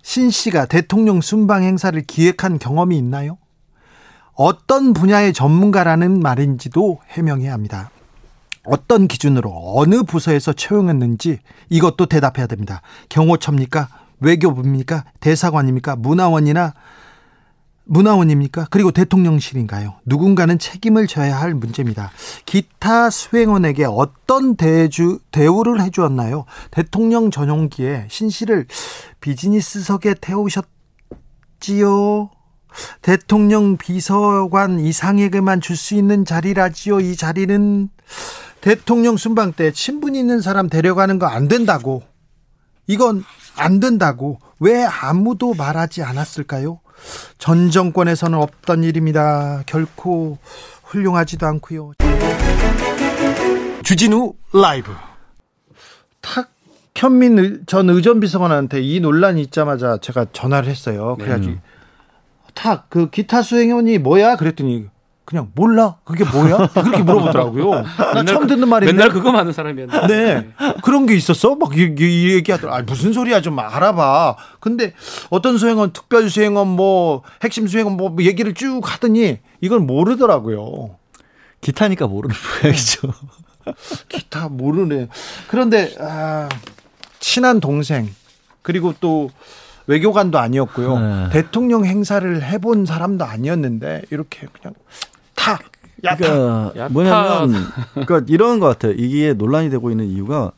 S1: 신 씨가 대통령 순방 행사를 기획한 경험이 있나요? 어떤 분야의 전문가라는 말인지도 해명해야 합니다. 어떤 기준으로 어느 부서에서 채용했는지 이것도 대답해야 됩니다. 경호처입니까? 외교부입니까? 대사관입니까? 문화원이나 문화원입니까? 그리고 대통령실인가요? 누군가는 책임을 져야 할 문제입니다. 기타 수행원에게 어떤 대주, 대우를 해주었나요? 대통령 전용기에 신씨를 비즈니스석에 태우셨지요? 대통령 비서관 이상에게만 줄 수 있는 자리라지요. 이 자리는 대통령 순방 때 친분 있는 사람 데려가는 거 안 된다고. 이건 안 된다고. 왜 아무도 말하지 않았을까요? 전 정권에서는 없던 일입니다. 결코 훌륭하지도 않고요. 주진우 라이브. 탁현민 전 의전비서관한테 이 논란이 있자마자 제가 전화를 했어요. 그래가지고 네. 탁그 기타 수행원이 뭐야? 그랬더니 그냥 몰라. 그게 뭐야? 그렇게 물어보더라고요. 나 처음 그 듣는 말인데.
S3: 맨날 그거 많은 사람이었는데.
S1: 네. 그런 게 있었어? 막 얘기하더라. 아, 무슨 소리야 좀 알아봐. 근데 어떤 수행원, 특별 수행원, 뭐 핵심 수행원 뭐 얘기를 쭉 하더니 이걸 모르더라고요.
S2: 기타니까 모르는 모양이죠.
S1: 기타 모르네. 그런데 아, 친한 동생 그리고 또 외교관도 아니었고요. 네. 대통령 행사를 해본 사람도 아니었는데 이렇게 그냥 타.
S2: 그러니까 야타. 뭐냐면 그러니까 이런 것 같아요. 이게 논란이 되고 있는 이유가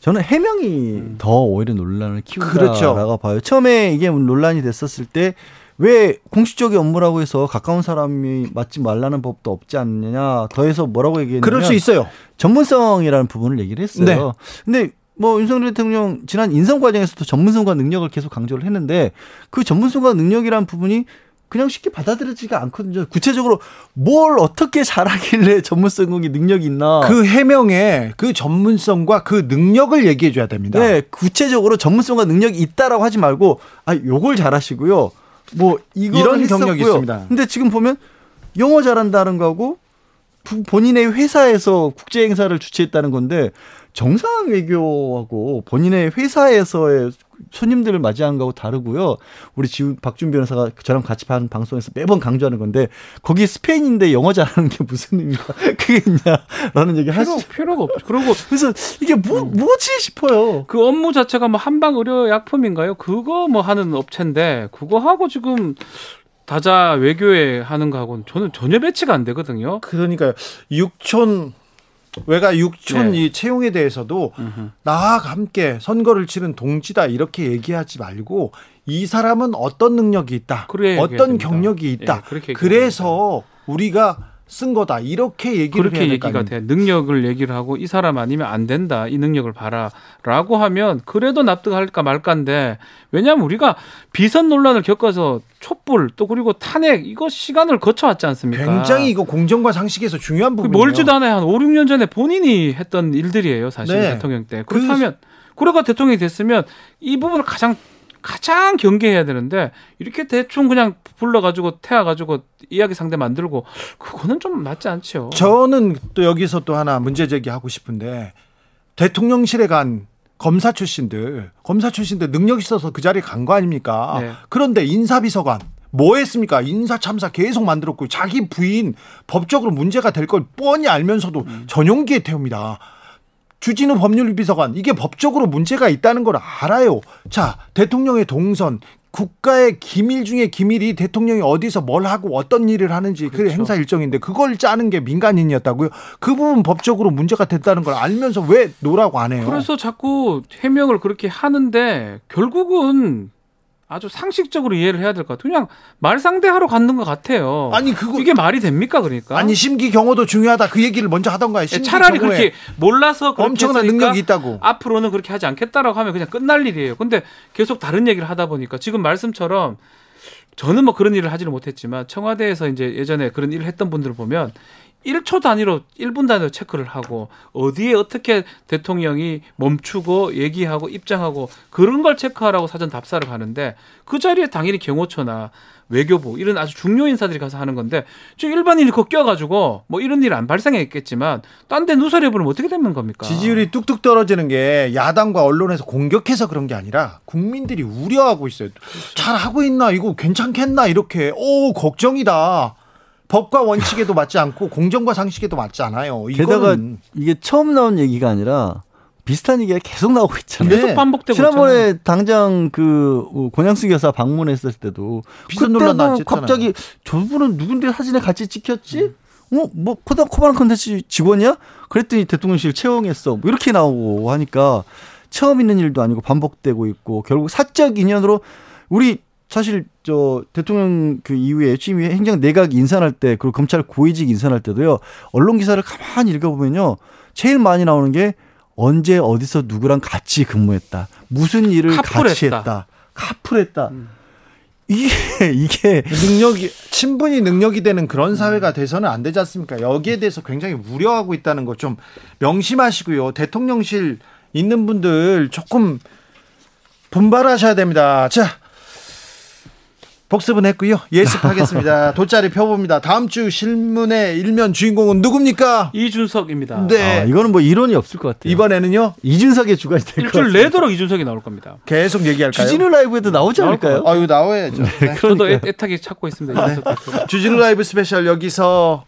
S2: 저는 해명이 음. 더 오히려 논란을 키운다라고 그렇죠. 봐요. 처음에 이게 논란이 됐었을 때 왜 공식적인 업무라고 해서 가까운 사람이 맞지 말라는 법도 없지 않느냐 더해서 뭐라고 얘기했냐면
S1: 그럴 수 있어요.
S2: 전문성이라는 부분을 얘기를 했어요. 네. 근데 뭐 윤석열 대통령 지난 인선 과정에서도 전문성과 능력을 계속 강조를 했는데 그 전문성과 능력이라는 부분이 그냥 쉽게 받아들여지가 않거든요. 구체적으로 뭘 어떻게 잘하길래 전문성이 능력이 있나.
S1: 그 해명에 그 전문성과 그 능력을 얘기해 줘야 됩니다.
S2: 네. 구체적으로 전문성과 능력이 있다라고 하지 말고 아, 요걸 잘하시고요. 뭐 이런 했었고요. 경력이 있습니다. 근데 지금 보면 영어 잘한다는 거하고 본인의 회사에서 국제 행사를 주최했다는 건데 정상 외교하고 본인의 회사에서의 손님들을 맞이하는 거하고 다르고요. 우리 지금 박준 변호사가 저랑 같이 한 방송에서 매번 강조하는 건데 거기 스페인인데 영어 잘하는 게 무슨 의미가 그게 있냐라는 얘기 하시죠.
S3: 필요가 없죠. 그리고
S2: 그래서 이게 뭐 음. 뭐지 싶어요.
S3: 그 업무 자체가 뭐 한방 의료 약품인가요? 그거 뭐 하는 업체인데 그거 하고 지금 다자 외교에 하는 거하고는 저는 전혀 배치가 안 되거든요.
S1: 그러니까 육촌 외가 육촌 네. 이 채용에 대해서도 음흠. 나와 함께 선거를 치른 동지다 이렇게 얘기하지 말고 이 사람은 어떤 능력이 있다, 어떤 경력이 있다. 네, 그래서 우리가 쓴 거다 이렇게 얘기를
S3: 그렇게 얘기가 돼 능력을 얘기를 하고 이 사람 아니면 안 된다 이 능력을 봐라라고 하면 그래도 납득할까 말까인데 왜냐하면 우리가 비선 논란을 겪어서 촛불 또 그리고 탄핵 이거 시간을 거쳐왔지 않습니까?
S1: 굉장히 이거 공정과 상식에서 중요한 부분이에요.
S3: 멀지도 않아요 한 5, 6년 전에 본인이 했던 일들이에요 사실 네. 대통령 때 그렇다면 그... 그래가 대통령이 됐으면 이 부분을 가장 가장 경계해야 되는데 이렇게 대충 그냥 불러가지고 태워가지고 이야기 상대 만들고 그거는 좀 맞지 않죠.
S1: 저는 또 여기서 또 하나 문제 제기하고 싶은데 대통령실에 간 검사 출신들 검사 출신들 능력 있어서 그 자리에 간 거 아닙니까? 네. 그런데 인사비서관 뭐 했습니까? 인사 참사 계속 만들었고 자기 부인 법적으로 문제가 될 걸 뻔히 알면서도 음. 전용기에 태웁니다. 주진우 법률비서관 이게 법적으로 문제가 있다는 걸 알아요. 자, 대통령의 동선 국가의 기밀 중에 기밀이 대통령이 어디서 뭘 하고 어떤 일을 하는지 그 그렇죠. 행사 일정인데 그걸 짜는 게 민간인이었다고요. 그 부분 법적으로 문제가 됐다는 걸 알면서 왜 no라고 안 해요?
S3: 그래서 자꾸 해명을 그렇게 하는데 결국은 아주 상식적으로 이해를 해야 될 것 같아요. 그냥 말 상대하러 갔는 것 같아요. 아니 그거 이게 말이 됩니까 그러니까?
S1: 아니 심기 경호도 중요하다 그 얘기를 먼저 하던가요.
S3: 예, 차라리 그렇게 몰라서
S1: 엄청난 능력이 있다고.
S3: 앞으로는 그렇게 하지 않겠다라고 하면 그냥 끝날 일이에요. 근데 계속 다른 얘기를 하다 보니까 지금 말씀처럼 저는 뭐 그런 일을 하지는 못했지만 청와대에서 이제 예전에 그런 일을 했던 분들을 보면 1초 단위로 1분 단위로 체크를 하고 어디에 어떻게 대통령이 멈추고 얘기하고 입장하고 그런 걸 체크하라고 사전 답사를 가는데 그 자리에 당연히 경호처나 외교부 이런 아주 중요 인사들이 가서 하는 건데 지금 일반인이 거 껴가지고 뭐 이런 일 안 발생했겠지만 딴 데 누설 해보면 어떻게 되는 겁니까?
S1: 지지율이 뚝뚝 떨어지는 게 야당과 언론에서 공격해서 그런 게 아니라 국민들이 우려하고 있어요. 잘 하고 있나 이거 괜찮겠나 이렇게 오 걱정이다. 법과 원칙에도 맞지 않고 공정과 상식에도 맞지 않아요.
S2: 게다가 이게 처음 나온 얘기가 아니라 비슷한 얘기가 계속 나오고 있잖아요.
S3: 계속 반복되고
S2: 지난번에 있잖아요. 당장 그 권양수 여사 방문했을 때도 그때도 갑자기 저분은 누군데 사진에 같이 찍혔지? 어, 뭐 코다 코바나 컨텐츠 직원이야? 그랬더니 대통령실 채용했어. 뭐 이렇게 나오고 하니까 처음 있는 일도 아니고 반복되고 있고 결국 사적 인연으로 우리 사실 저 대통령 그 이후에 취임 후 행정 내각 인사할 때 그리고 검찰 고위직 인사할 때도요 언론 기사를 가만히 읽어보면요 제일 많이 나오는 게 언제 어디서 누구랑 같이 근무했다 무슨 일을 카풀했다. 같이 했다 카풀했다 음. 이게 이게
S1: 능력이 친분이 능력이 되는 그런 사회가 돼서는 안 되지 않습니까? 여기에 대해서 굉장히 우려하고 있다는 거 좀 명심하시고요. 대통령실 있는 분들 조금 분발하셔야 됩니다. 자, 복습은 했고요. 예습하겠습니다. 돗자리 펴봅니다. 다음 주 실문의 일면 주인공은 누굽니까?
S3: 이준석입니다.
S2: 네. 아, 이거는 뭐 이론이 없을 것 같아요.
S1: 이번에는요?
S2: 이준석의 주관이 될 것 같아요.
S3: 일주일 내도록 이준석이 나올 겁니다.
S1: 계속 얘기할까요?
S2: 주진우 라이브에도 나오지 않을까요?
S1: 아유, 나와야죠. 네,
S3: 저도 애타게 찾고 있습니다. 네.
S1: 주진우 라이브 스페셜 여기서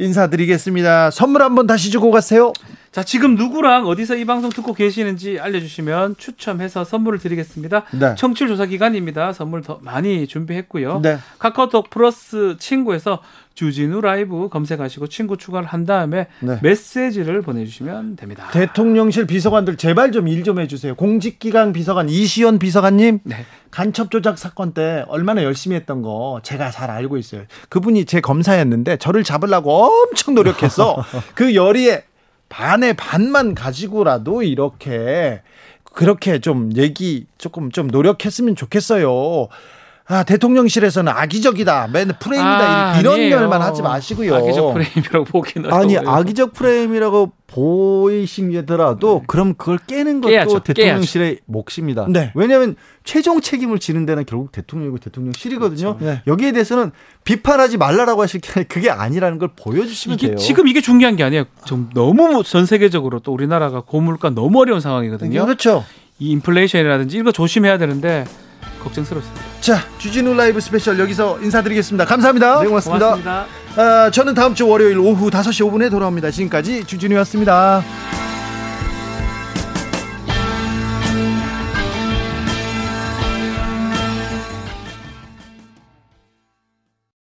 S1: 인사드리겠습니다. 선물 한번 다시 주고 가세요.
S3: 자, 지금 누구랑 어디서 이 방송 듣고 계시는지 알려주시면 추첨해서 선물을 드리겠습니다. 네. 청취 조사 기간입니다. 선물 더 많이 준비했고요. 네. 카카오톡 플러스 친구에서 주진우 라이브 검색하시고 친구 추가를 한 다음에 네. 메시지를 보내주시면 됩니다.
S1: 대통령실 비서관들 제발 좀 일 좀 해주세요. 공직기강 비서관 이시원 비서관님 네. 간첩 조작 사건 때 얼마나 열심히 했던 거 제가 잘 알고 있어요. 그분이 제 검사였는데 저를 잡으려고 엄청 노력해서 그 열의에 반의 반만 가지고라도 이렇게 그렇게 좀 얘기 조금 좀 노력했으면 좋겠어요. 아, 대통령실에서는 악의적이다. 맨 프레임이다. 아, 이런 아니에요. 말만 하지 마시고요.
S3: 악의적 프레임이라고 보기는
S2: 아니, 악의적 프레임이라고 보이시더라도 네. 그럼 그걸 깨는 것도 깨야죠. 대통령실의 깨야죠. 몫입니다. 네. 왜냐하면 최종 책임을 지는 데는 결국 대통령이고 대통령실이거든요. 그렇죠. 네. 여기에 대해서는 비판하지 말라라고 하실 게 그게 아니라는 걸 보여주시면
S3: 이게
S2: 돼요.
S3: 지금 이게 중요한 게 아니에요. 좀 너무 전 세계적으로 또 우리나라가 고물가 너무 어려운 상황이거든요.
S1: 그렇죠.
S3: 이 인플레이션이라든지 이거 조심해야 되는데 걱정스럽습니다.
S1: 자, 주진우 라이브 스페셜 여기서 인사드리겠습니다. 감사합니다.
S2: 네, 고맙습니다.
S3: 고맙습니다.
S1: 아, 저는 다음 주 월요일 오후 5시 5분에 돌아옵니다. 지금까지 주진우였습니다.